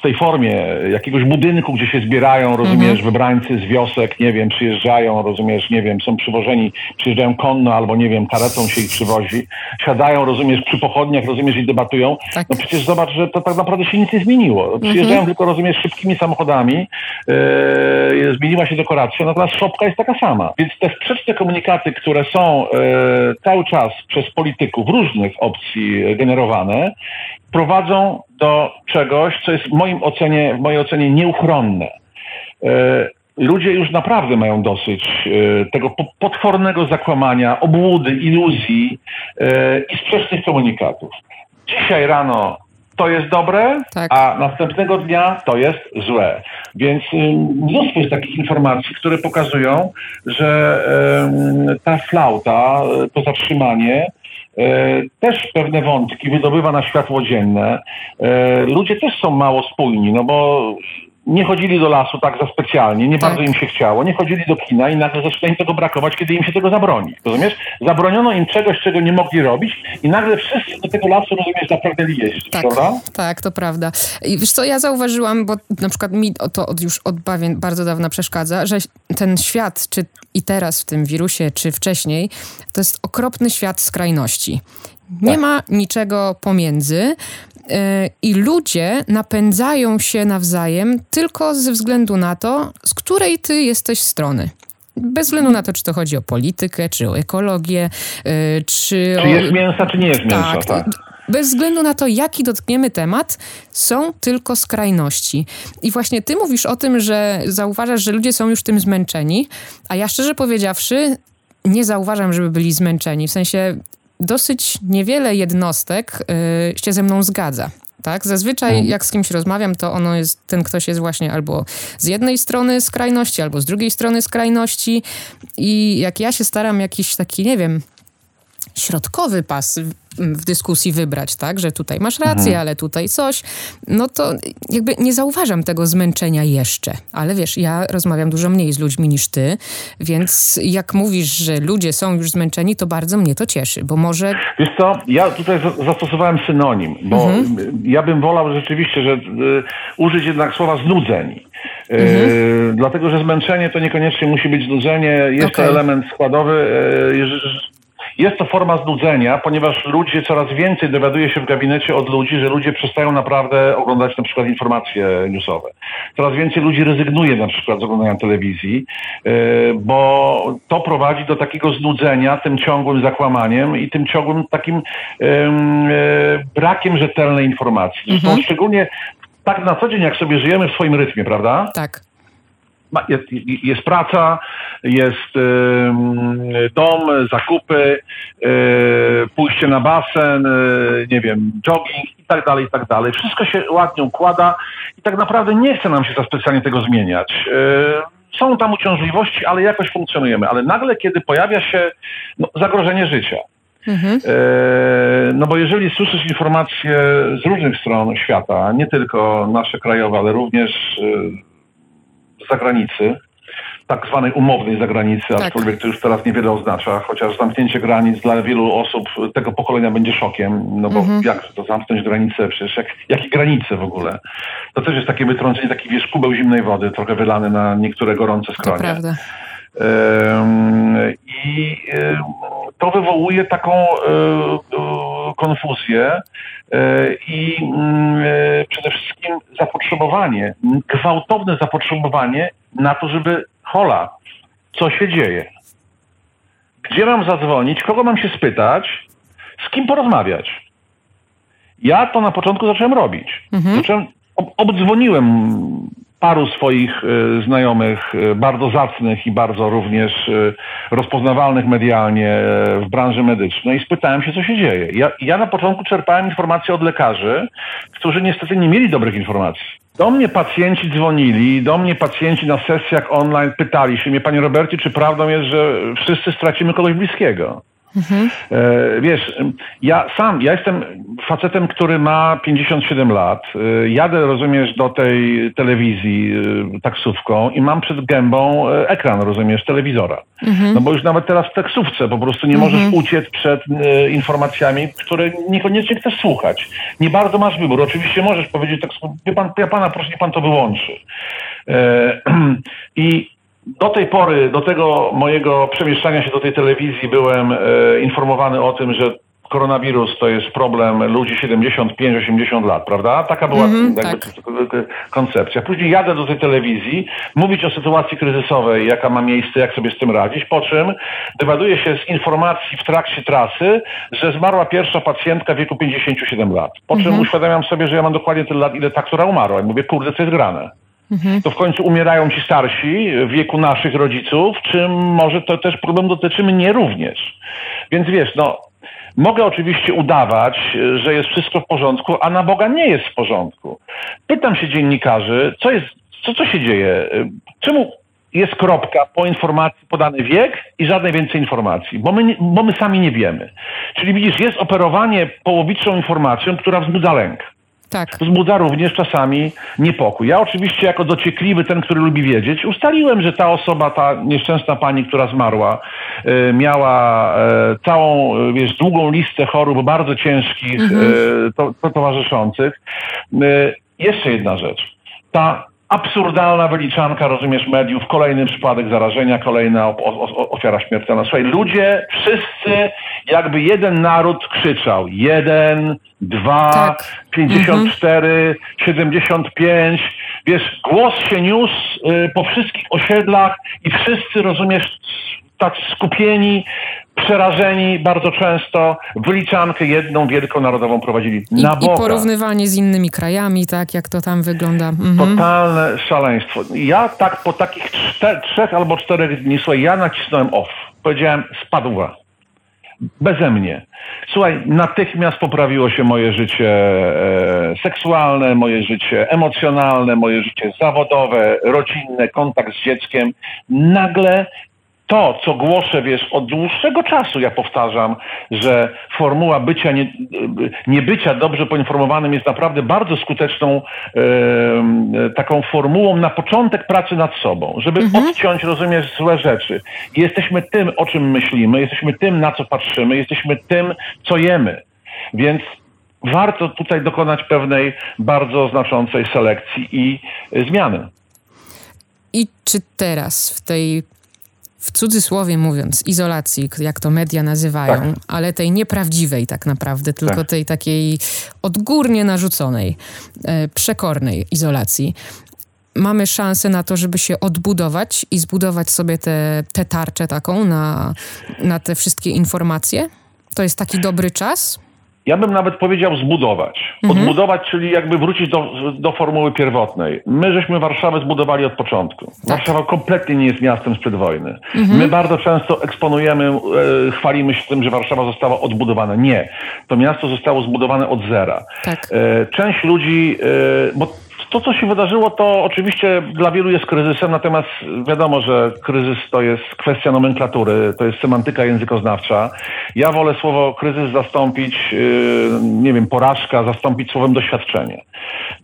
w tej formie jakiegoś budynku, gdzie się zbierają, rozumiesz, mhm. wybrańcy z wiosek, nie wiem, przyjeżdżają, rozumiesz, nie wiem, są przywożeni, przyjeżdżają konno albo, nie wiem, karetą się ich przywozi, siadają, rozumiesz, przy pochodniach, rozumiesz, i debatują. Tak. No przecież zobacz, że to tak naprawdę się nic nie zmieniło. Mhm. Przyjeżdżają mhm. tylko, rozumiesz, szybkimi samochodami, yy, zmieniła się dekoracja, natomiast szopka jest taka sama. Więc te sprzeczne komunikaty, które są yy, cały czas przez polityków różnych opcji generowane, prowadzą do czegoś, co jest w, moim ocenie, w mojej ocenie nieuchronne. E, ludzie już naprawdę mają dosyć e, tego potwornego zakłamania, obłudy, iluzji e, i sprzecznych komunikatów. Dzisiaj rano to jest dobre, tak. a następnego dnia to jest złe. Więc mnóstwo jest takich informacji, które pokazują, że ta flauta, to zatrzymanie też pewne wątki wydobywa na światło dzienne. E, ludzie też są mało spójni, no bo nie chodzili do lasu tak za specjalnie, nie tak. bardzo im się chciało, nie chodzili do kina i nagle zaczyna im tego brakować, kiedy im się tego zabroni. Rozumiesz? Zabroniono im czegoś, czego nie mogli robić i nagle wszyscy do tego lasu, rozumiesz, zapragnęli jeździć, tak, prawda? Tak, to prawda. I wiesz co, ja zauważyłam, bo na przykład mi to od już od bardzo dawna przeszkadza, że ten świat, czy i teraz w tym wirusie, czy wcześniej, to jest okropny świat skrajności. Nie tak. ma niczego pomiędzy. E, I ludzie napędzają się nawzajem tylko ze względu na to, z której ty jesteś strony. Bez względu na to, czy to chodzi o politykę, czy o ekologię, e, czy. Czy jest mięsa, czy nie jest mięsa, tak. tak. Bez względu na to, jaki dotkniemy temat, są tylko skrajności. I właśnie ty mówisz o tym, że zauważasz, że ludzie są już tym zmęczeni, a ja szczerze powiedziawszy, nie zauważam, żeby byli zmęczeni. W sensie dosyć niewiele jednostek y, się ze mną zgadza. Tak? Zazwyczaj mhm. jak z kimś rozmawiam, to ono jest, ten ktoś jest właśnie albo z jednej strony skrajności, albo z drugiej strony skrajności. I jak ja się staram jakiś taki, nie wiem, środkowy pas w dyskusji wybrać, tak, że tutaj masz rację, mhm. ale tutaj coś, no to jakby nie zauważam tego zmęczenia jeszcze. Ale wiesz, ja rozmawiam dużo mniej z ludźmi niż ty, więc jak mówisz, że ludzie są już zmęczeni, to bardzo mnie to cieszy, bo może... Wiesz co, ja tutaj zastosowałem synonim, bo mhm. ja bym wolał rzeczywiście, że y, użyć jednak słowa znudzeni. Y, mhm. dlatego, że zmęczenie to niekoniecznie musi być znudzenie. Jest okay. to element składowy. Y, jest to forma znudzenia, ponieważ ludzie coraz więcej dowiaduje się w gabinecie od ludzi, że ludzie przestają naprawdę oglądać na przykład informacje newsowe. Coraz więcej ludzi rezygnuje na przykład z oglądania telewizji, e, bo to prowadzi do takiego znudzenia tym ciągłym zakłamaniem i tym ciągłym takim e, brakiem rzetelnej informacji. Zresztą mhm. szczególnie tak na co dzień, jak sobie żyjemy w swoim rytmie, prawda? Tak jest, jest praca, jest dom, zakupy, e, pójście na basen, e, nie wiem, jogging i tak dalej, i tak dalej. Wszystko się ładnie układa i tak naprawdę nie chce nam się za specjalnie tego zmieniać. E, są tam uciążliwości, ale jakoś funkcjonujemy. Ale nagle, kiedy pojawia się no, zagrożenie życia, Mhm. no bo jeżeli słyszysz informacje z różnych stron świata, nie tylko nasze krajowe, ale również zagranicy, tak zwanej umownej zagranicy, tak. aczkolwiek to już teraz niewiele oznacza, chociaż zamknięcie granic dla wielu osób tego pokolenia będzie szokiem, no bo mhm. jak to zamknąć granice, przecież jak, jakie granice w ogóle? To też jest takie wytrącenie, taki wiesz, kubeł zimnej wody, trochę wylany na niektóre gorące skronie. To prawda. I to wywołuje taką e, e, konfuzję i mm, przede wszystkim zapotrzebowanie, gwałtowne zapotrzebowanie na to, żeby hola, co się dzieje? Gdzie mam zadzwonić? Kogo mam się spytać? Z kim porozmawiać? Ja to na początku zacząłem robić. Mhm. Zacząłem, ob, obdzwoniłem paru swoich y, znajomych, y, bardzo zacnych i bardzo również y, rozpoznawalnych medialnie w branży medycznej i spytałem się, co się dzieje. Ja, ja na początku czerpałem informacje od lekarzy, którzy niestety nie mieli dobrych informacji. Do mnie pacjenci dzwonili, do mnie pacjenci na sesjach online pytali się mnie, panie Robercie, czy prawdą jest, że wszyscy stracimy kogoś bliskiego? Mhm. E, wiesz, ja sam, ja jestem facetem, który ma 57 lat. E, jadę, rozumiesz, do tej telewizji e, taksówką i mam przed gębą ekran, rozumiesz, telewizora. Mhm. No bo już nawet teraz w taksówce po prostu nie możesz mhm. uciec przed informacjami, które niekoniecznie chcesz słuchać. Nie bardzo masz wybór. Oczywiście możesz powiedzieć tak, wie pan, ja pana proszę, niech pan to wyłączy. I do tej pory, do tego mojego przemieszczania się do tej telewizji byłem e, informowany o tym, że koronawirus to jest problem ludzi 75-80 lat, prawda? Taka była mm -hmm, tak. koncepcja. Później jadę do tej telewizji, mówić o sytuacji kryzysowej, jaka ma miejsce, jak sobie z tym radzić, po czym dowiaduję się z informacji w trakcie trasy, że zmarła pierwsza pacjentka w wieku 57 lat. Po czym mm -hmm. uświadamiam sobie, że ja mam dokładnie tyle lat, ile ta, która umarła. I mówię, kurde, co jest grane. Mhm. To w końcu umierają ci starsi w wieku naszych rodziców, czy może to też problem dotyczy mnie również. Więc wiesz, no, mogę oczywiście udawać, że jest wszystko w porządku, a na Boga nie jest w porządku. Pytam się dziennikarzy, co jest, co, co się dzieje? Czemu jest kropka po informacji podany wiek i żadnej więcej informacji, bo my, bo my sami nie wiemy. Czyli widzisz, jest operowanie połowiczą informacją, która wzbudza lęk tak. wzbudza również czasami niepokój. Ja oczywiście jako dociekliwy, ten, który lubi wiedzieć, ustaliłem, że ta osoba, ta nieszczęsna pani, która zmarła, y, miała y, całą, y, wiesz, długą listę chorób bardzo ciężkich, mhm. to, to towarzyszących. Jeszcze jedna rzecz. Ta absurdalna wyliczanka, rozumiesz, mediów, kolejny przypadek zarażenia, kolejna ofiara śmiertelna. Słuchaj, ludzie wszyscy, jakby jeden naród krzyczał. Jeden, dwa, tak. 54, mhm. 75. Wiesz, głos się niósł y, po wszystkich osiedlach i wszyscy, rozumiesz, tak skupieni, przerażeni bardzo często, wyliczankę jedną wielką narodową prowadzili I, na boka. I porównywanie z innymi krajami, tak, jak to tam wygląda. Mhm. Totalne szaleństwo. Ja tak po takich czter, trzech albo czterech dni, słuchaj, ja nacisnąłem off. Powiedziałem, spadła. Beze mnie. Słuchaj, natychmiast poprawiło się moje życie e, seksualne, moje życie emocjonalne, moje życie zawodowe, rodzinne, kontakt z dzieckiem. Nagle to, co głoszę, wiesz, od dłuższego czasu ja powtarzam, że formuła bycia, nie, niebycia dobrze poinformowanym jest naprawdę bardzo skuteczną e, taką formułą na początek pracy nad sobą, żeby mhm. odciąć, rozumiesz, złe rzeczy. Jesteśmy tym, o czym myślimy, jesteśmy tym, na co patrzymy, jesteśmy tym, co jemy. Więc warto tutaj dokonać pewnej bardzo znaczącej selekcji i zmiany. I czy teraz w tej w cudzysłowie mówiąc, izolacji, jak to media nazywają, tak. ale tej nieprawdziwej tak naprawdę, tylko tak. tej takiej odgórnie narzuconej, e, przekornej izolacji. Mamy szansę na to, żeby się odbudować i zbudować sobie tę te, te tarczę taką na, na te wszystkie informacje? To jest taki dobry czas? Ja bym nawet powiedział zbudować. Mhm. Odbudować, czyli jakby wrócić do, do formuły pierwotnej. My żeśmy Warszawę zbudowali od początku. Tak. Warszawa kompletnie nie jest miastem sprzed wojny. Mhm. My bardzo często eksponujemy, e, chwalimy się tym, że Warszawa została odbudowana. Nie. To miasto zostało zbudowane od zera. Tak. E, część ludzi, e, bo to, co się wydarzyło, to oczywiście dla wielu jest kryzysem, natomiast wiadomo, że kryzys to jest kwestia nomenklatury, to jest semantyka językoznawcza. Ja wolę słowo kryzys zastąpić, yy, nie wiem, porażka, zastąpić słowem doświadczenie.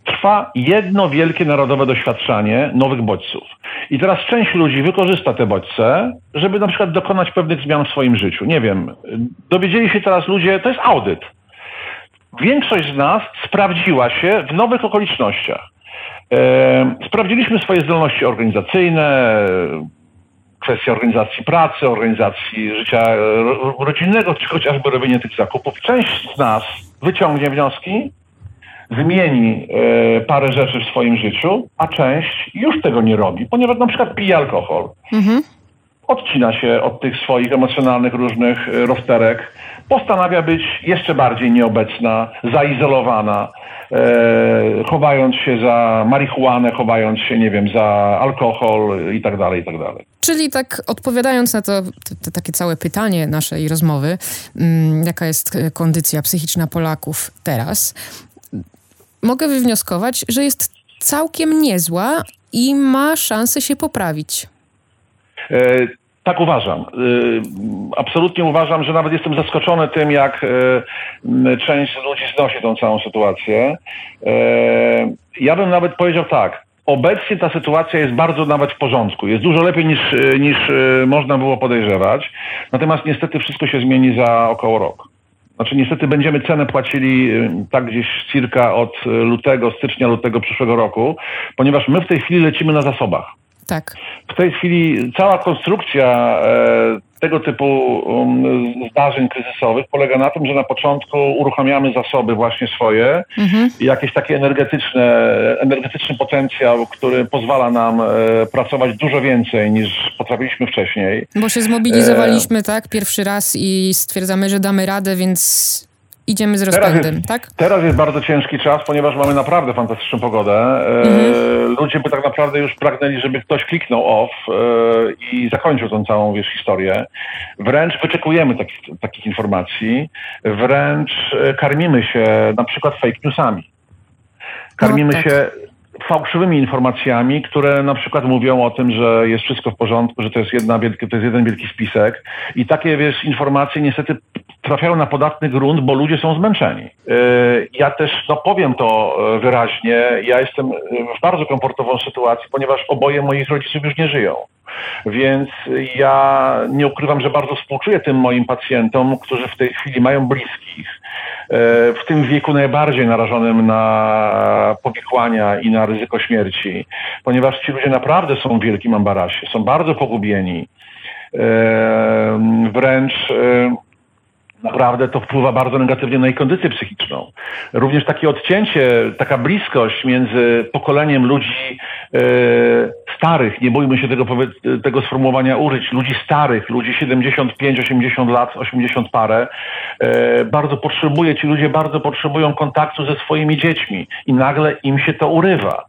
Trwa jedno wielkie narodowe doświadczanie nowych bodźców. I teraz część ludzi wykorzysta te bodźce, żeby na przykład dokonać pewnych zmian w swoim życiu. Nie wiem, dowiedzieli się teraz ludzie, to jest audyt. Większość z nas sprawdziła się w nowych okolicznościach. Sprawdziliśmy swoje zdolności organizacyjne, kwestia organizacji pracy, organizacji życia e, rodzinnego, czy chociażby robienie tych zakupów. Część z nas wyciągnie wnioski, zmieni e, parę rzeczy w swoim życiu, a część już tego nie robi, ponieważ na przykład pije alkohol. Mhm. Odcina się od tych swoich emocjonalnych różnych e, rozterek, postanawia być jeszcze bardziej nieobecna, zaizolowana, e, chowając się za marihuanę, chowając się, nie wiem, za alkohol i tak dalej, i tak dalej. Czyli tak odpowiadając na to, to, to takie całe pytanie naszej rozmowy, mm, jaka jest e, kondycja psychiczna Polaków teraz, mogę wywnioskować, że jest całkiem niezła i ma szansę się poprawić. E, tak uważam. E, absolutnie uważam, że nawet jestem zaskoczony tym, jak e, część ludzi znosi tą całą sytuację. Ja bym nawet powiedział tak. Obecnie ta sytuacja jest bardzo nawet w porządku. Jest dużo lepiej niż, niż można było podejrzewać. Natomiast niestety wszystko się zmieni za około rok. Znaczy niestety będziemy cenę płacili tak gdzieś circa od lutego, stycznia, lutego przyszłego roku, ponieważ my w tej chwili lecimy na zasobach. Tak. W tej chwili cała konstrukcja e, tego typu um, zdarzeń kryzysowych polega na tym, że na początku uruchamiamy zasoby właśnie swoje, mhm. jakieś takie energetyczne, energetyczny potencjał, który pozwala nam e, pracować dużo więcej niż potrafiliśmy wcześniej. Bo się zmobilizowaliśmy, e... tak, pierwszy raz i stwierdzamy, że damy radę, więc idziemy z rozpędem, teraz jest, tak? Teraz jest bardzo ciężki czas, ponieważ mamy naprawdę fantastyczną pogodę. Mhm. ludzie by tak naprawdę już pragnęli, żeby ktoś kliknął off e, i zakończył tą całą wiesz, historię. Wręcz wyczekujemy takich, takich informacji, wręcz e, karmimy się na przykład fake newsami. Karmimy no, tak. się fałszywymi informacjami, które na przykład mówią o tym, że jest wszystko w porządku, że to jest, jedna wielki, to jest jeden wielki spisek. I takie, wiesz, informacje niestety trafiają na podatny grunt, bo ludzie są zmęczeni. E, ja też, no powiem to e, wyraźnie, ja jestem w bardzo komfortową sytuacji, ponieważ oboje moich rodziców już nie żyją. Więc ja nie ukrywam, że bardzo współczuję tym moim pacjentom, którzy w tej chwili mają bliskich, w tym wieku najbardziej narażonym na powikłania i na ryzyko śmierci, ponieważ ci ludzie naprawdę są w wielkim ambarasie, są bardzo pogubieni. Wręcz naprawdę to wpływa bardzo negatywnie na ich kondycję psychiczną. Również takie odcięcie, taka bliskość między pokoleniem ludzi e, starych, nie bójmy się tego, tego sformułowania użyć, ludzi starych, ludzi 75, 80 lat, 80 parę, e, bardzo potrzebuje, ci ludzie bardzo potrzebują kontaktu ze swoimi dziećmi i nagle im się to urywa.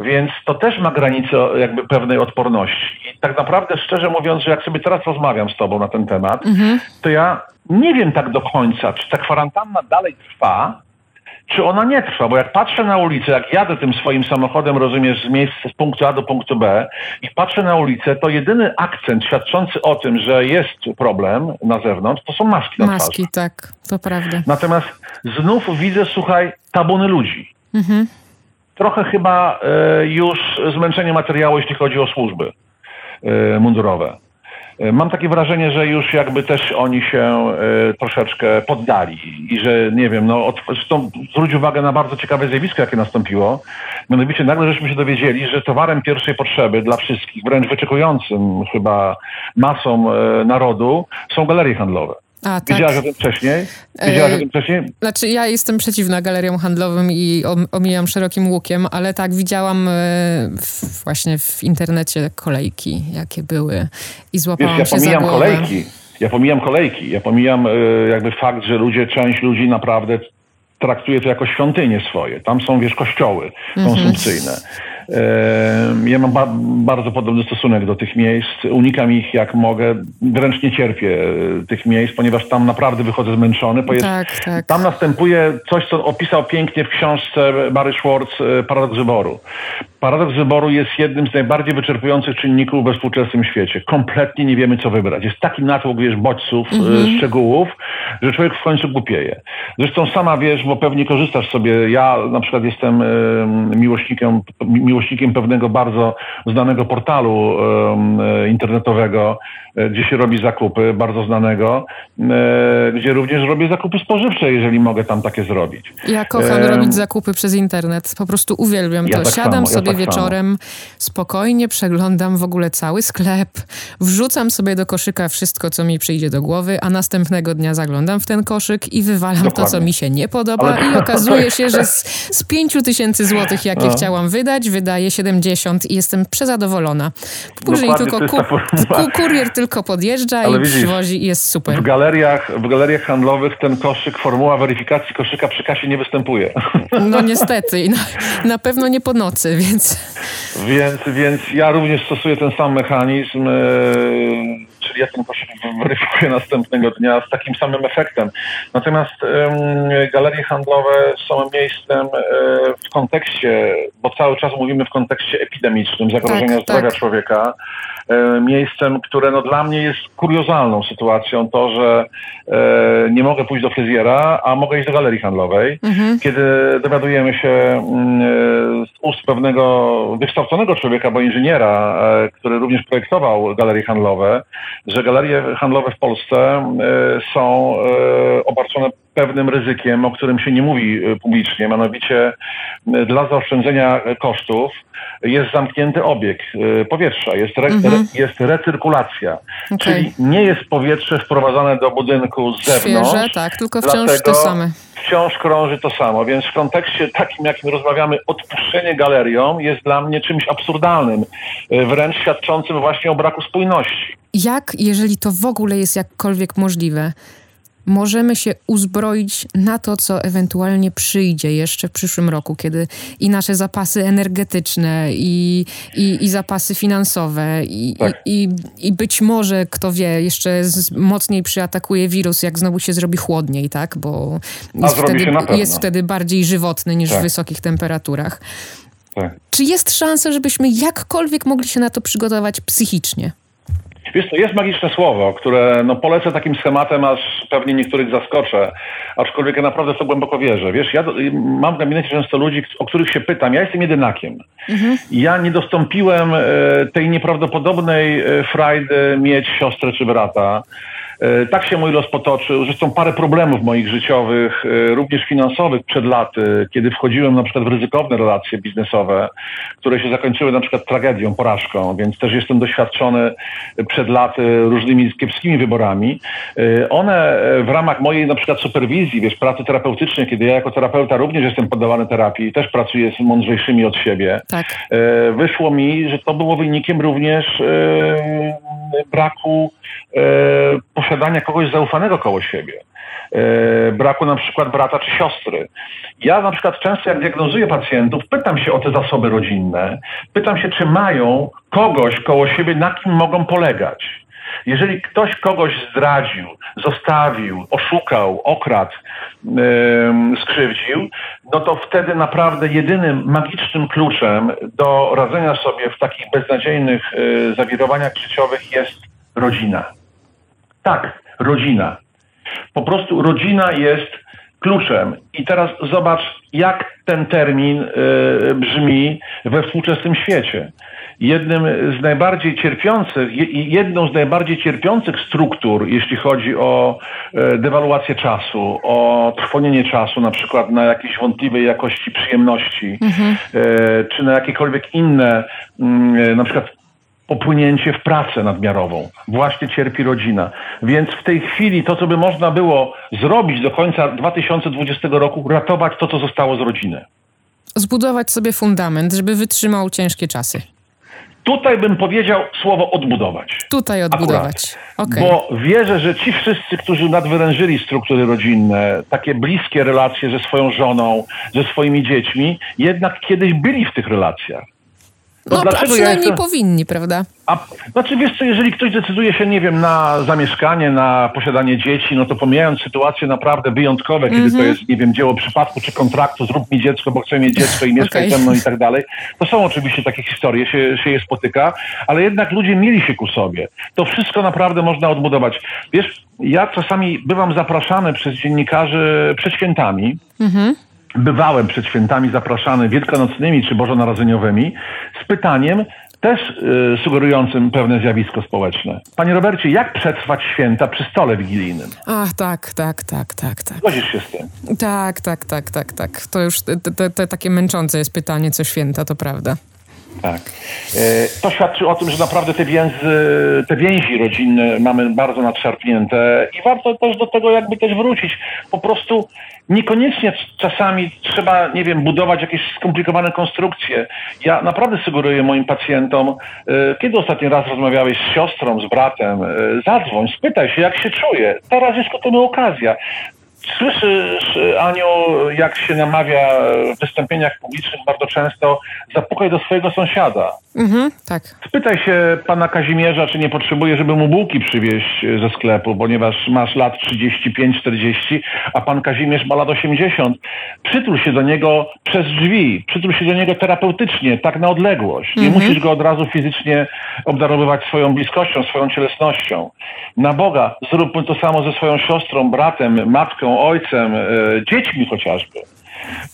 Więc to też ma granicę jakby pewnej odporności. I tak naprawdę, szczerze mówiąc, że jak sobie teraz rozmawiam z tobą na ten temat, mhm. to ja nie wiem tak do końca, czy ta kwarantanna dalej trwa, czy ona nie trwa, bo jak patrzę na ulicę, jak jadę tym swoim samochodem, rozumiesz, z miejsca z punktu A do punktu B i patrzę na ulicę, to jedyny akcent świadczący o tym, że jest problem na zewnątrz, to są maski na Maski, tak, to prawda. Natomiast znów widzę, słuchaj, tabuny ludzi. Mhm. Trochę chyba e, już zmęczenie materiału, jeśli chodzi o służby e, mundurowe. E, mam takie wrażenie, że już jakby też oni się troszeczkę poddali i że nie wiem, no od, zresztą zwróć uwagę na bardzo ciekawe zjawisko, jakie nastąpiło. Mianowicie nagle żeśmy się dowiedzieli, że towarem pierwszej potrzeby dla wszystkich, wręcz wyczekującym chyba masom narodu są galerie handlowe. A, tak. Wiedziałaś o tym wcześniej? Wiedziałaś o tym wcześniej? Znaczy ja jestem przeciwna galeriom handlowym i omijam szerokim łukiem, ale tak, widziałam w, właśnie w internecie kolejki, jakie były i złapałam Wiesz, ja się pomijam za głowę. kolejki. Ja pomijam kolejki. Ja pomijam jakby fakt, że ludzie, część ludzi naprawdę traktuje to jako świątynie swoje. Tam są, wiesz, kościoły mhm. Ja mam ba bardzo podobny stosunek do tych miejsc. Unikam ich jak mogę. Wręcz nie cierpię e, tych miejsc, ponieważ tam naprawdę wychodzę zmęczony. Tak, tak. Tam następuje coś, co opisał pięknie w książce Barry Schwartz e, Paradoks wyboru. Paradoks wyboru jest jednym z najbardziej wyczerpujących czynników we współczesnym świecie. Kompletnie nie wiemy, co wybrać. Jest taki natłok, wiesz, bodźców, mm -hmm. szczegółów, że człowiek w końcu głupieje. Zresztą sama wiesz, bo pewnie korzystasz sobie, ja na przykład jestem miłośnikiem, miłośnikiem pewnego bardzo znanego portalu internetowego, e, gdzie się robi zakupy, bardzo znanego, e, gdzie również robię zakupy spożywcze, jeżeli mogę tam takie zrobić. Ja kocham e... robić zakupy przez internet, po prostu uwielbiam ja to. Tak Siadam samo, sobie ja tak wieczorem, samo. spokojnie przeglądam w ogóle cały sklep, wrzucam sobie do koszyka wszystko, co mi przyjdzie do głowy, a następnego dnia zaglądam w ten koszyk i wywalam Dokładnie. to, co mi się nie podoba Ale... i okazuje się, że z, z 5 tysięcy złotych, jakie no. chciałam wydać, wydaje 70 i jestem przezadowolona. Później tylko ku, ku, kurier tylko podjeżdża Ale i widzisz, przywozi i jest super. W galeriach, w galeriach handlowych ten koszyk, formuła weryfikacji koszyka przy kasie nie występuje. No niestety. Na, na pewno nie po nocy, więc... Więc, więc ja również stosuję ten sam mechanizm. Czyli ja ten koszyk weryfikuję następnego dnia z takim samym efektem. Natomiast galerie handlowe są miejscem e, w kontekście, bo cały czas mówimy w kontekście epidemicznym, zagrożenia tak, zdrowia tak. człowieka, miejscem, które no dla mnie jest kuriozalną sytuacją, to, że e, nie mogę pójść do fryzjera, a mogę iść do galerii handlowej. Mhm. Kiedy dowiadujemy się mm, z ust pewnego wykształconego człowieka, bo inżyniera, który również projektował galerie handlowe, że galerie handlowe w Polsce e, są e, obarczone pewnym ryzykiem, o którym się nie mówi e, publicznie, mianowicie dla zaoszczędzenia kosztów jest zamknięty obieg powietrza, jest, re, mhm. jest recyrkulacja, okay. czyli nie jest powietrze wprowadzane do budynku z zewnątrz. Świeże, tak, tylko wciąż to same. Wciąż krąży to samo, więc w kontekście takim, jakim rozmawiamy, odpuszczenie galeriom jest dla mnie czymś absurdalnym, wręcz świadczącym właśnie o braku spójności jak, jeżeli to w ogóle jest jakkolwiek możliwe, możemy się uzbroić na to, co ewentualnie przyjdzie jeszcze w przyszłym roku, kiedy i nasze zapasy energetyczne, i, i, i zapasy finansowe, i, tak. i, i, być może, kto wie, jeszcze mocniej przyatakuje wirus, jak znowu się zrobi chłodniej, tak? Bo jest, wtedy, jest wtedy bardziej żywotny niż tak. w wysokich temperaturach. Tak. Czy jest szansa, żebyśmy jakkolwiek mogli się na to przygotować psychicznie? Wiesz, to jest magiczne słowo, które no, polecę takim schematem, aż pewnie niektórych zaskoczę, aczkolwiek ja naprawdę w to głęboko wierzę. Wiesz, ja mam w gabinecie często ludzi, o których się pytam. Ja jestem jedynakiem. Mhm. Ja nie dostąpiłem e, tej nieprawdopodobnej e, frajdy mieć siostrę czy brata. E, tak się mój los potoczył. Zresztą parę problemów moich życiowych, e, również finansowych przed laty, kiedy wchodziłem na przykład w ryzykowne relacje biznesowe, które się zakończyły na przykład tragedią, porażką, więc też jestem doświadczony przed laty różnymi kiepskimi wyborami. E, one w ramach mojej na przykład superwizji, wiesz, pracy terapeutycznej, kiedy ja jako terapeuta również jestem poddawany terapii, też pracuję z mądrzejszymi od siebie, tak. wyszło mi, że to było wynikiem również braku posiadania kogoś zaufanego koło siebie. E, braku na przykład brata czy siostry. Ja na przykład często jak diagnozuję pacjentów, pytam się o te zasoby rodzinne, pytam się, czy mają kogoś koło siebie, na kim mogą polegać. Jeżeli ktoś kogoś zdradził, zostawił, oszukał, okradł, yy, skrzywdził, no to wtedy naprawdę jedynym magicznym kluczem do radzenia sobie w takich beznadziejnych yy, zawirowaniach życiowych jest rodzina. Tak, rodzina. Po prostu rodzina jest kluczem. I teraz zobacz, jak ten termin y, brzmi we współczesnym świecie. Jednym z najbardziej cierpiących, jedną z najbardziej cierpiących struktur, jeśli chodzi o y, dewaluację czasu, o trwonienie czasu, na przykład na jakiejś wątpliwej jakości przyjemności, mhm. y, czy na jakiekolwiek inne, mm, na przykład popłynięcie w pracę nadmiarową. Właśnie cierpi rodzina. Więc w tej chwili to, co by można było zrobić do końca 2020 roku, ratować to, co zostało z rodziny. Zbudować sobie fundament, żeby wytrzymał ciężkie czasy. Tutaj bym powiedział słowo odbudować. Tutaj odbudować. Okay. Bo wierzę, że ci wszyscy, którzy nadwyrężyli struktury rodzinne, takie bliskie relacje ze swoją żoną, ze swoimi dziećmi, jednak kiedyś byli w tych relacjach. No, no dlaczego a przynajmniej ja powinni, prawda? A, znaczy wiesz co, jeżeli ktoś decyduje się, nie wiem, na zamieszkanie, na posiadanie dzieci, no to pomijając sytuacje naprawdę wyjątkowe, mm -hmm. kiedy to mhm. jest, nie wiem, dzieło przypadku czy kontraktu, zrób mi dziecko, bo chcę mieć dziecko i mieszkać okay. ze mną i tak dalej, to są oczywiście takie historie, się, się je spotyka, ale jednak ludzie mieli się ku sobie. To wszystko naprawdę można odbudować. Wiesz, ja czasami bywam zapraszany przez dziennikarzy przed świętami, mm -hmm bywałem przed świętami zapraszany wielkanocnymi czy bożonarodzeniowymi z pytaniem też y, sugerującym pewne zjawisko społeczne. Panie Robercie, jak przetrwać święta przy stole wigilijnym? Ach, tak, tak, tak, tak, tak. Zgodzisz się z tym? Tak, tak, tak, tak, tak. To już to, takie męczące jest pytanie, co święta, to prawda. Tak. E, to świadczy o tym, że naprawdę te więzy, te więzi rodzinne mamy bardzo nadszarpnięte i warto też do tego jakby też wrócić. Po prostu niekoniecznie czasami trzeba, nie wiem, budować jakieś skomplikowane konstrukcje. Ja naprawdę sugeruję moim pacjentom, e, kiedy ostatni raz rozmawiałeś z siostrą, z bratem, e, zadzwoń, spytaj się, jak się czuje. Teraz jest ku temu okazja. Słyszysz, Aniu, jak się namawia w wystąpieniach publicznych bardzo często, zapukaj do swojego sąsiada. Mhm, tak. Spytaj się pana Kazimierza, czy nie potrzebuje, żeby mu bułki przywieźć ze sklepu, ponieważ masz lat 35-40, a pan Kazimierz ma lat 80. Przytul się do niego przez drzwi, przytul się do niego terapeutycznie, tak na odległość. Nie mhm. musisz go od razu fizycznie obdarowywać swoją bliskością, swoją cielesnością. Na Boga, zróbmy to samo ze swoją siostrą, bratem, matką, ojcem, e, dziećmi chociażby.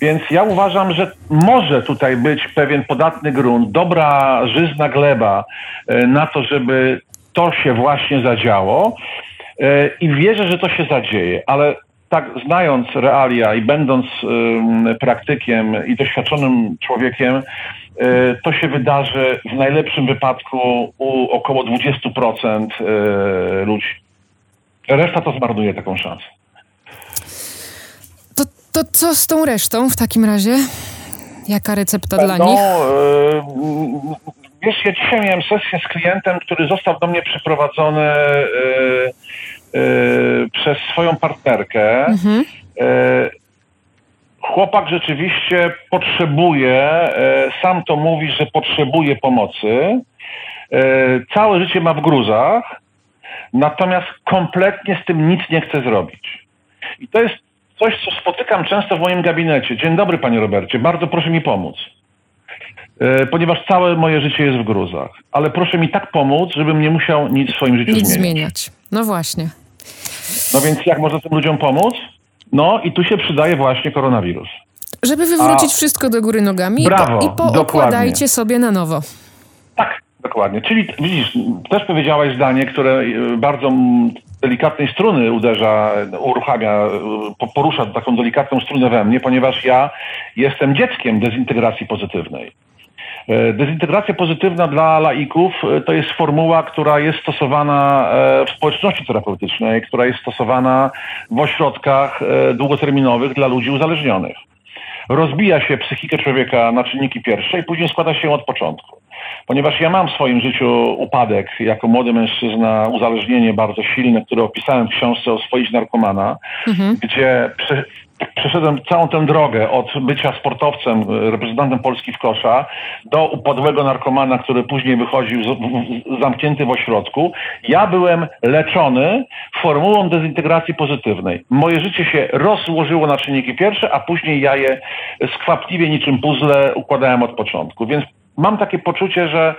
Więc ja uważam, że może tutaj być pewien podatny grunt, dobra, żyzna gleba e, na to, żeby to się właśnie zadziało e, i wierzę, że to się zadzieje, ale tak znając realia i będąc praktykiem i doświadczonym człowiekiem, to się wydarzy w najlepszym wypadku u około 20% ludzi. Reszta to zmarnuje taką szansę. To co z tą resztą w takim razie? Jaka recepta dla no, nich? Yy, wiesz, ja dzisiaj miałem sesję z klientem, który został do mnie przyprowadzony yy, yy, przez swoją partnerkę. Mhm. Chłopak rzeczywiście potrzebuje, sam to mówi, że potrzebuje pomocy. Całe życie ma w gruzach, natomiast kompletnie z tym nic nie chce zrobić. I to jest coś, co spotykam często w moim gabinecie. Dzień dobry, panie Robercie, bardzo proszę mi pomóc. E, ponieważ całe moje życie jest w gruzach. Ale proszę mi tak pomóc, żebym nie musiał nic w swoim życiu nic zmieniać. zmieniać. No właśnie. No więc jak można tym ludziom pomóc? No i tu się przydaje właśnie koronawirus. Żeby wywrócić A, wszystko do góry nogami brawo, i, po, i poukładajcie sobie na nowo. Tak, dokładnie. Czyli widzisz, też powiedziałaś zdanie, które e, bardzo delikatnej struny uderza, uruchamia, porusza taką delikatną strunę we mnie, ponieważ ja jestem dzieckiem dezintegracji pozytywnej. E, dezintegracja pozytywna dla laików e, to jest formuła, która jest stosowana e, w społeczności terapeutycznej, która jest stosowana w ośrodkach długoterminowych dla ludzi uzależnionych. Rozbija się psychikę człowieka na czynniki pierwsze i później składa się od początku. Ponieważ ja mam w swoim życiu upadek jako młody mężczyzna, uzależnienie bardzo silne, które opisałem w książce o swoich narkomana, mhm. gdzie prze, przeszedłem całą tę drogę od bycia sportowcem, reprezentantem Polski w kosza, do upadłego narkomana, który później wychodził z, z, zamknięty w ośrodku. Ja byłem leczony formułą dezintegracji pozytywnej. Moje życie się rozłożyło na czynniki pierwsze, a później ja je skwapliwie niczym puzzle układałem od początku. Więc mam takie poczucie, że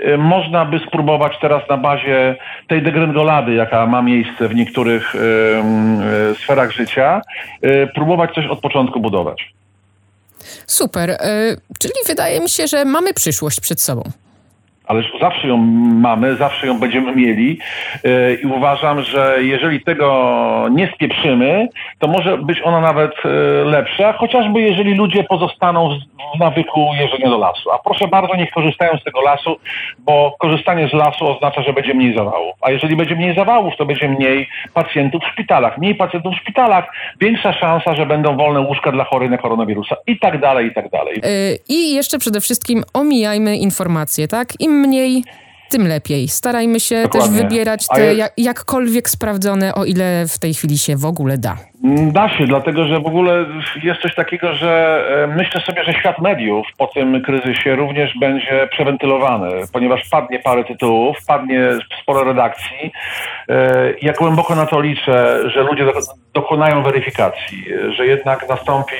y, można by spróbować teraz na bazie tej degrengolady, jaka ma miejsce w niektórych y, y, sferach życia, próbować coś od początku budować. Super. Czyli wydaje mi się, że mamy przyszłość przed sobą ależ zawsze ją mamy, zawsze ją będziemy mieli e, i uważam, że jeżeli tego nie spieprzymy, to może być ona nawet e, lepsza, chociażby jeżeli ludzie pozostaną w nawyku jeżdżenia do lasu. A proszę bardzo, niech korzystają z tego lasu, bo korzystanie z lasu oznacza, że będzie mniej zawałów. A jeżeli będzie mniej zawałów, to będzie mniej pacjentów w szpitalach. Mniej pacjentów w szpitalach, większa szansa, że będą wolne łóżka dla chorych na koronawirusa i tak dalej, i tak dalej. E, I jeszcze przede wszystkim omijajmy informacje, tak? Im mniej tym lepiej. Starajmy się Dokładnie. też wybierać te ja- jak, jakkolwiek sprawdzone, o ile w tej chwili się w ogóle da. Da się, dlatego że w ogóle jest coś takiego, że e, myślę sobie, że świat mediów po tym kryzysie również będzie przewentylowany, ponieważ padnie parę tytułów, padnie sporo redakcji. E, Ja głęboko na to liczę, że ludzie do- dokonają weryfikacji, że jednak nastąpi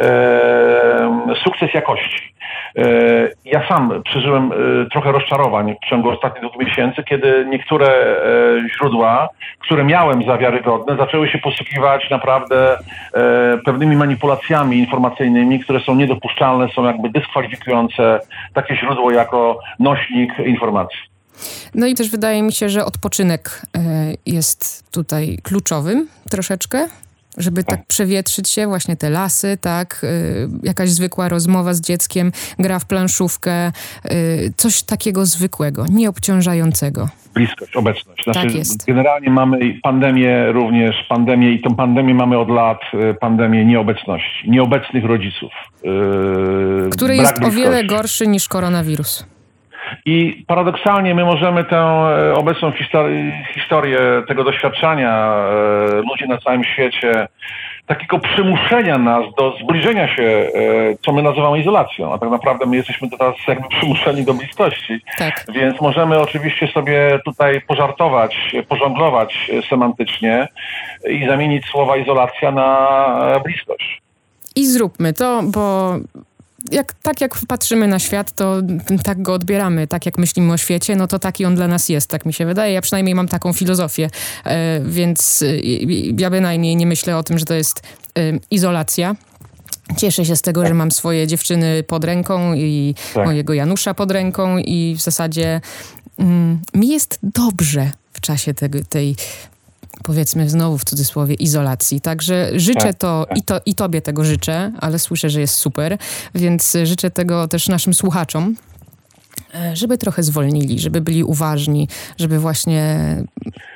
e, sukces jakości. E, Ja sam przeżyłem e, trochę rozczarowań w ciągu ostatnich dwóch miesięcy, kiedy niektóre e, źródła, które miałem za wiarygodne, zaczęły się posługiwać naprawdę pewnymi manipulacjami informacyjnymi, które są niedopuszczalne, są jakby dyskwalifikujące takie źródło jako nośnik informacji. No i też wydaje mi się, że odpoczynek jest tutaj kluczowym troszeczkę, żeby tak przewietrzyć się, właśnie te lasy, tak, e, jakaś zwykła rozmowa z dzieckiem, gra w planszówkę, e, coś takiego zwykłego, nieobciążającego. bliskość, obecność. Znaczy, Tak jest. Generalnie mamy pandemię również, pandemię i tą pandemię mamy od lat, y, pandemię nieobecności, nieobecnych rodziców. yy, Który jest o wiele bliskości. gorszy niż koronawirus. I paradoksalnie my możemy tę e, obecną histori- historię tego doświadczenia e, ludzi na całym świecie, takiego przymuszenia nas do zbliżenia się, e, co my nazywamy izolacją, a tak naprawdę my jesteśmy teraz jakby przymuszeni do bliskości. Tak. Więc możemy oczywiście sobie tutaj pożartować, pożonglować e, semantycznie i zamienić słowa izolacja na bliskość. I zróbmy to, bo jak, tak jak patrzymy na świat, to tak go odbieramy, tak jak myślimy o świecie, no to taki on dla nas jest, tak mi się wydaje. Ja przynajmniej mam taką filozofię, e, więc e, ja bynajmniej nie myślę o tym, że to jest e, izolacja. Cieszę się z tego, że mam swoje dziewczyny pod ręką i Tak. mojego Janusza pod ręką i w zasadzie mm, mi jest dobrze w czasie tego, tej powiedzmy znowu w cudzysłowie izolacji. Także życzę Tak, to, tak. i to i tobie tego życzę, ale słyszę, że jest super, więc życzę tego też naszym słuchaczom. e, Żeby trochę zwolnili, żeby byli uważni, żeby właśnie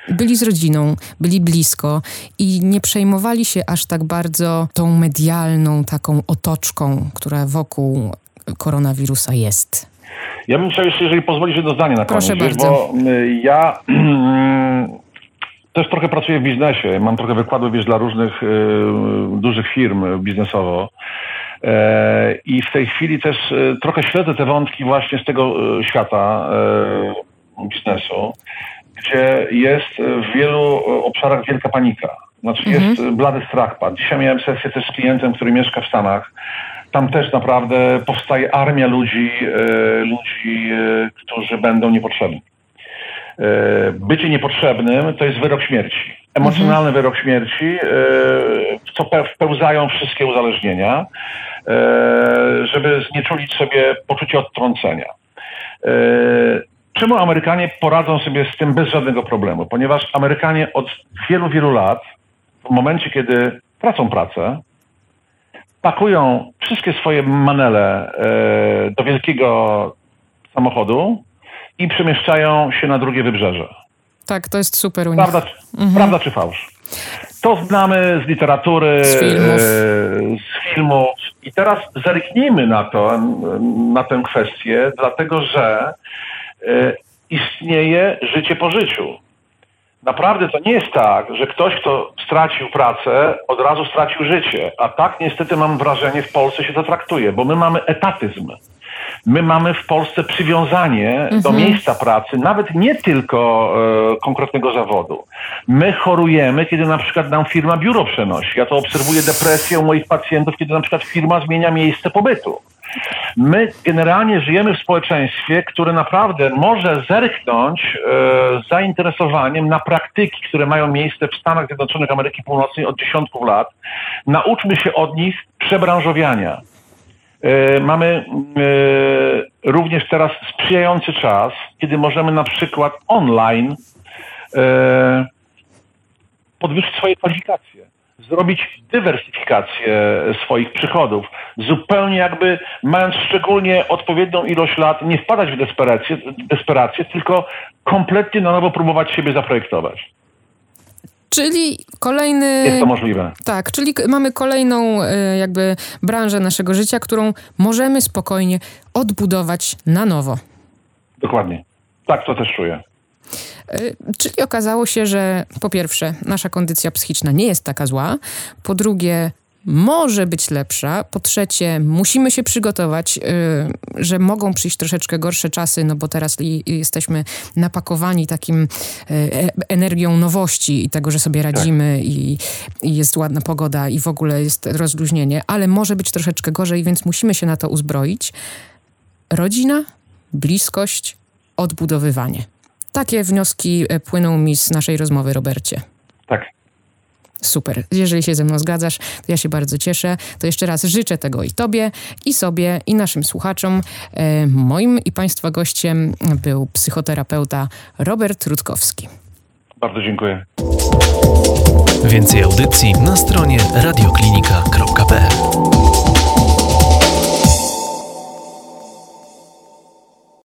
byli z rodziną, byli blisko i nie przejmowali się aż tak bardzo tą medialną taką otoczką, która wokół koronawirusa jest. Ja bym chciał jeszcze, jeżeli pozwolisz, jedno zdanie na Proszę koniec, bardzo. bo y, ja też trochę pracuję w biznesie, mam trochę wykładów, wiesz, dla różnych y, dużych firm biznesowo. E, I w tej chwili też y, trochę śledzę te wątki właśnie z tego y, świata biznesu, gdzie jest w wielu obszarach wielka panika. Znaczy jest y, blady strach padł. Dzisiaj miałem sesję też z klientem, który mieszka w Stanach. Tam też naprawdę powstaje armia ludzi, e, ludzi, e, którzy będą niepotrzebni. E, bycie niepotrzebnym to jest wyrok śmierci. Emocjonalny wyrok śmierci, e, w co pe- wpełzają wszystkie uzależnienia, e, żeby znieczulić sobie poczucie odtrącenia. Czemu Amerykanie poradzą sobie z tym bez żadnego problemu? Ponieważ Amerykanie od wielu, wielu lat, w momencie, kiedy tracą pracę, pakują wszystkie swoje manele do wielkiego samochodu i przemieszczają się na drugie wybrzeże. Tak, to jest super u nich. Prawda, czy- prawda czy fałsz? To znamy z literatury, Z filmów. e, z filmów. I teraz zerknijmy na to, na tę kwestię, dlatego że e, istnieje życie po życiu. Naprawdę to nie jest tak, że ktoś, kto stracił pracę, od razu stracił życie. A tak niestety mam wrażenie, w Polsce się to traktuje, bo my mamy etatyzm. My mamy w Polsce przywiązanie do miejsca pracy, nawet nie tylko e, konkretnego zawodu. My chorujemy, kiedy na przykład nam firma biuro przenosi. Ja to obserwuję depresję u moich pacjentów, kiedy na przykład firma zmienia miejsce pobytu. My generalnie żyjemy w społeczeństwie, które naprawdę może zerknąć e, z zainteresowaniem na praktyki, które mają miejsce w Stanach Zjednoczonych Ameryki Północnej od dziesiątków lat. Nauczmy się od nich przebranżowiania. E, Mamy e, również teraz sprzyjający czas, kiedy możemy na przykład online e, podwyższyć swoje kwalifikacje, zrobić dywersyfikację swoich przychodów, zupełnie jakby mając szczególnie odpowiednią ilość lat, nie wpadać w desperację, desperację tylko kompletnie na nowo próbować siebie zaprojektować. Czyli kolejny... Jest to możliwe. Tak, czyli mamy kolejną e, jakby branżę naszego życia, którą możemy spokojnie odbudować na nowo. Dokładnie. Tak, to też czuję. Y, czyli okazało się, że po pierwsze, nasza kondycja psychiczna nie jest taka zła. Po drugie, może być lepsza. Po trzecie, musimy się przygotować, y, że mogą przyjść troszeczkę gorsze czasy, no bo teraz jesteśmy napakowani takim y, e, energią nowości i tego, że sobie radzimy tak. i, i, jest ładna pogoda i w ogóle jest rozluźnienie, ale może być troszeczkę gorzej, więc musimy się na to uzbroić. Rodzina, bliskość, odbudowywanie. Takie wnioski e, płyną mi z naszej rozmowy, Robercie. Tak. Super. Jeżeli się ze mną zgadzasz, to ja się bardzo cieszę. To jeszcze raz życzę tego i Tobie, i sobie, i naszym słuchaczom. E, moim i Państwa gościem był psychoterapeuta Robert Rutkowski. Bardzo dziękuję. Więcej audycji na stronie radioklinika.pl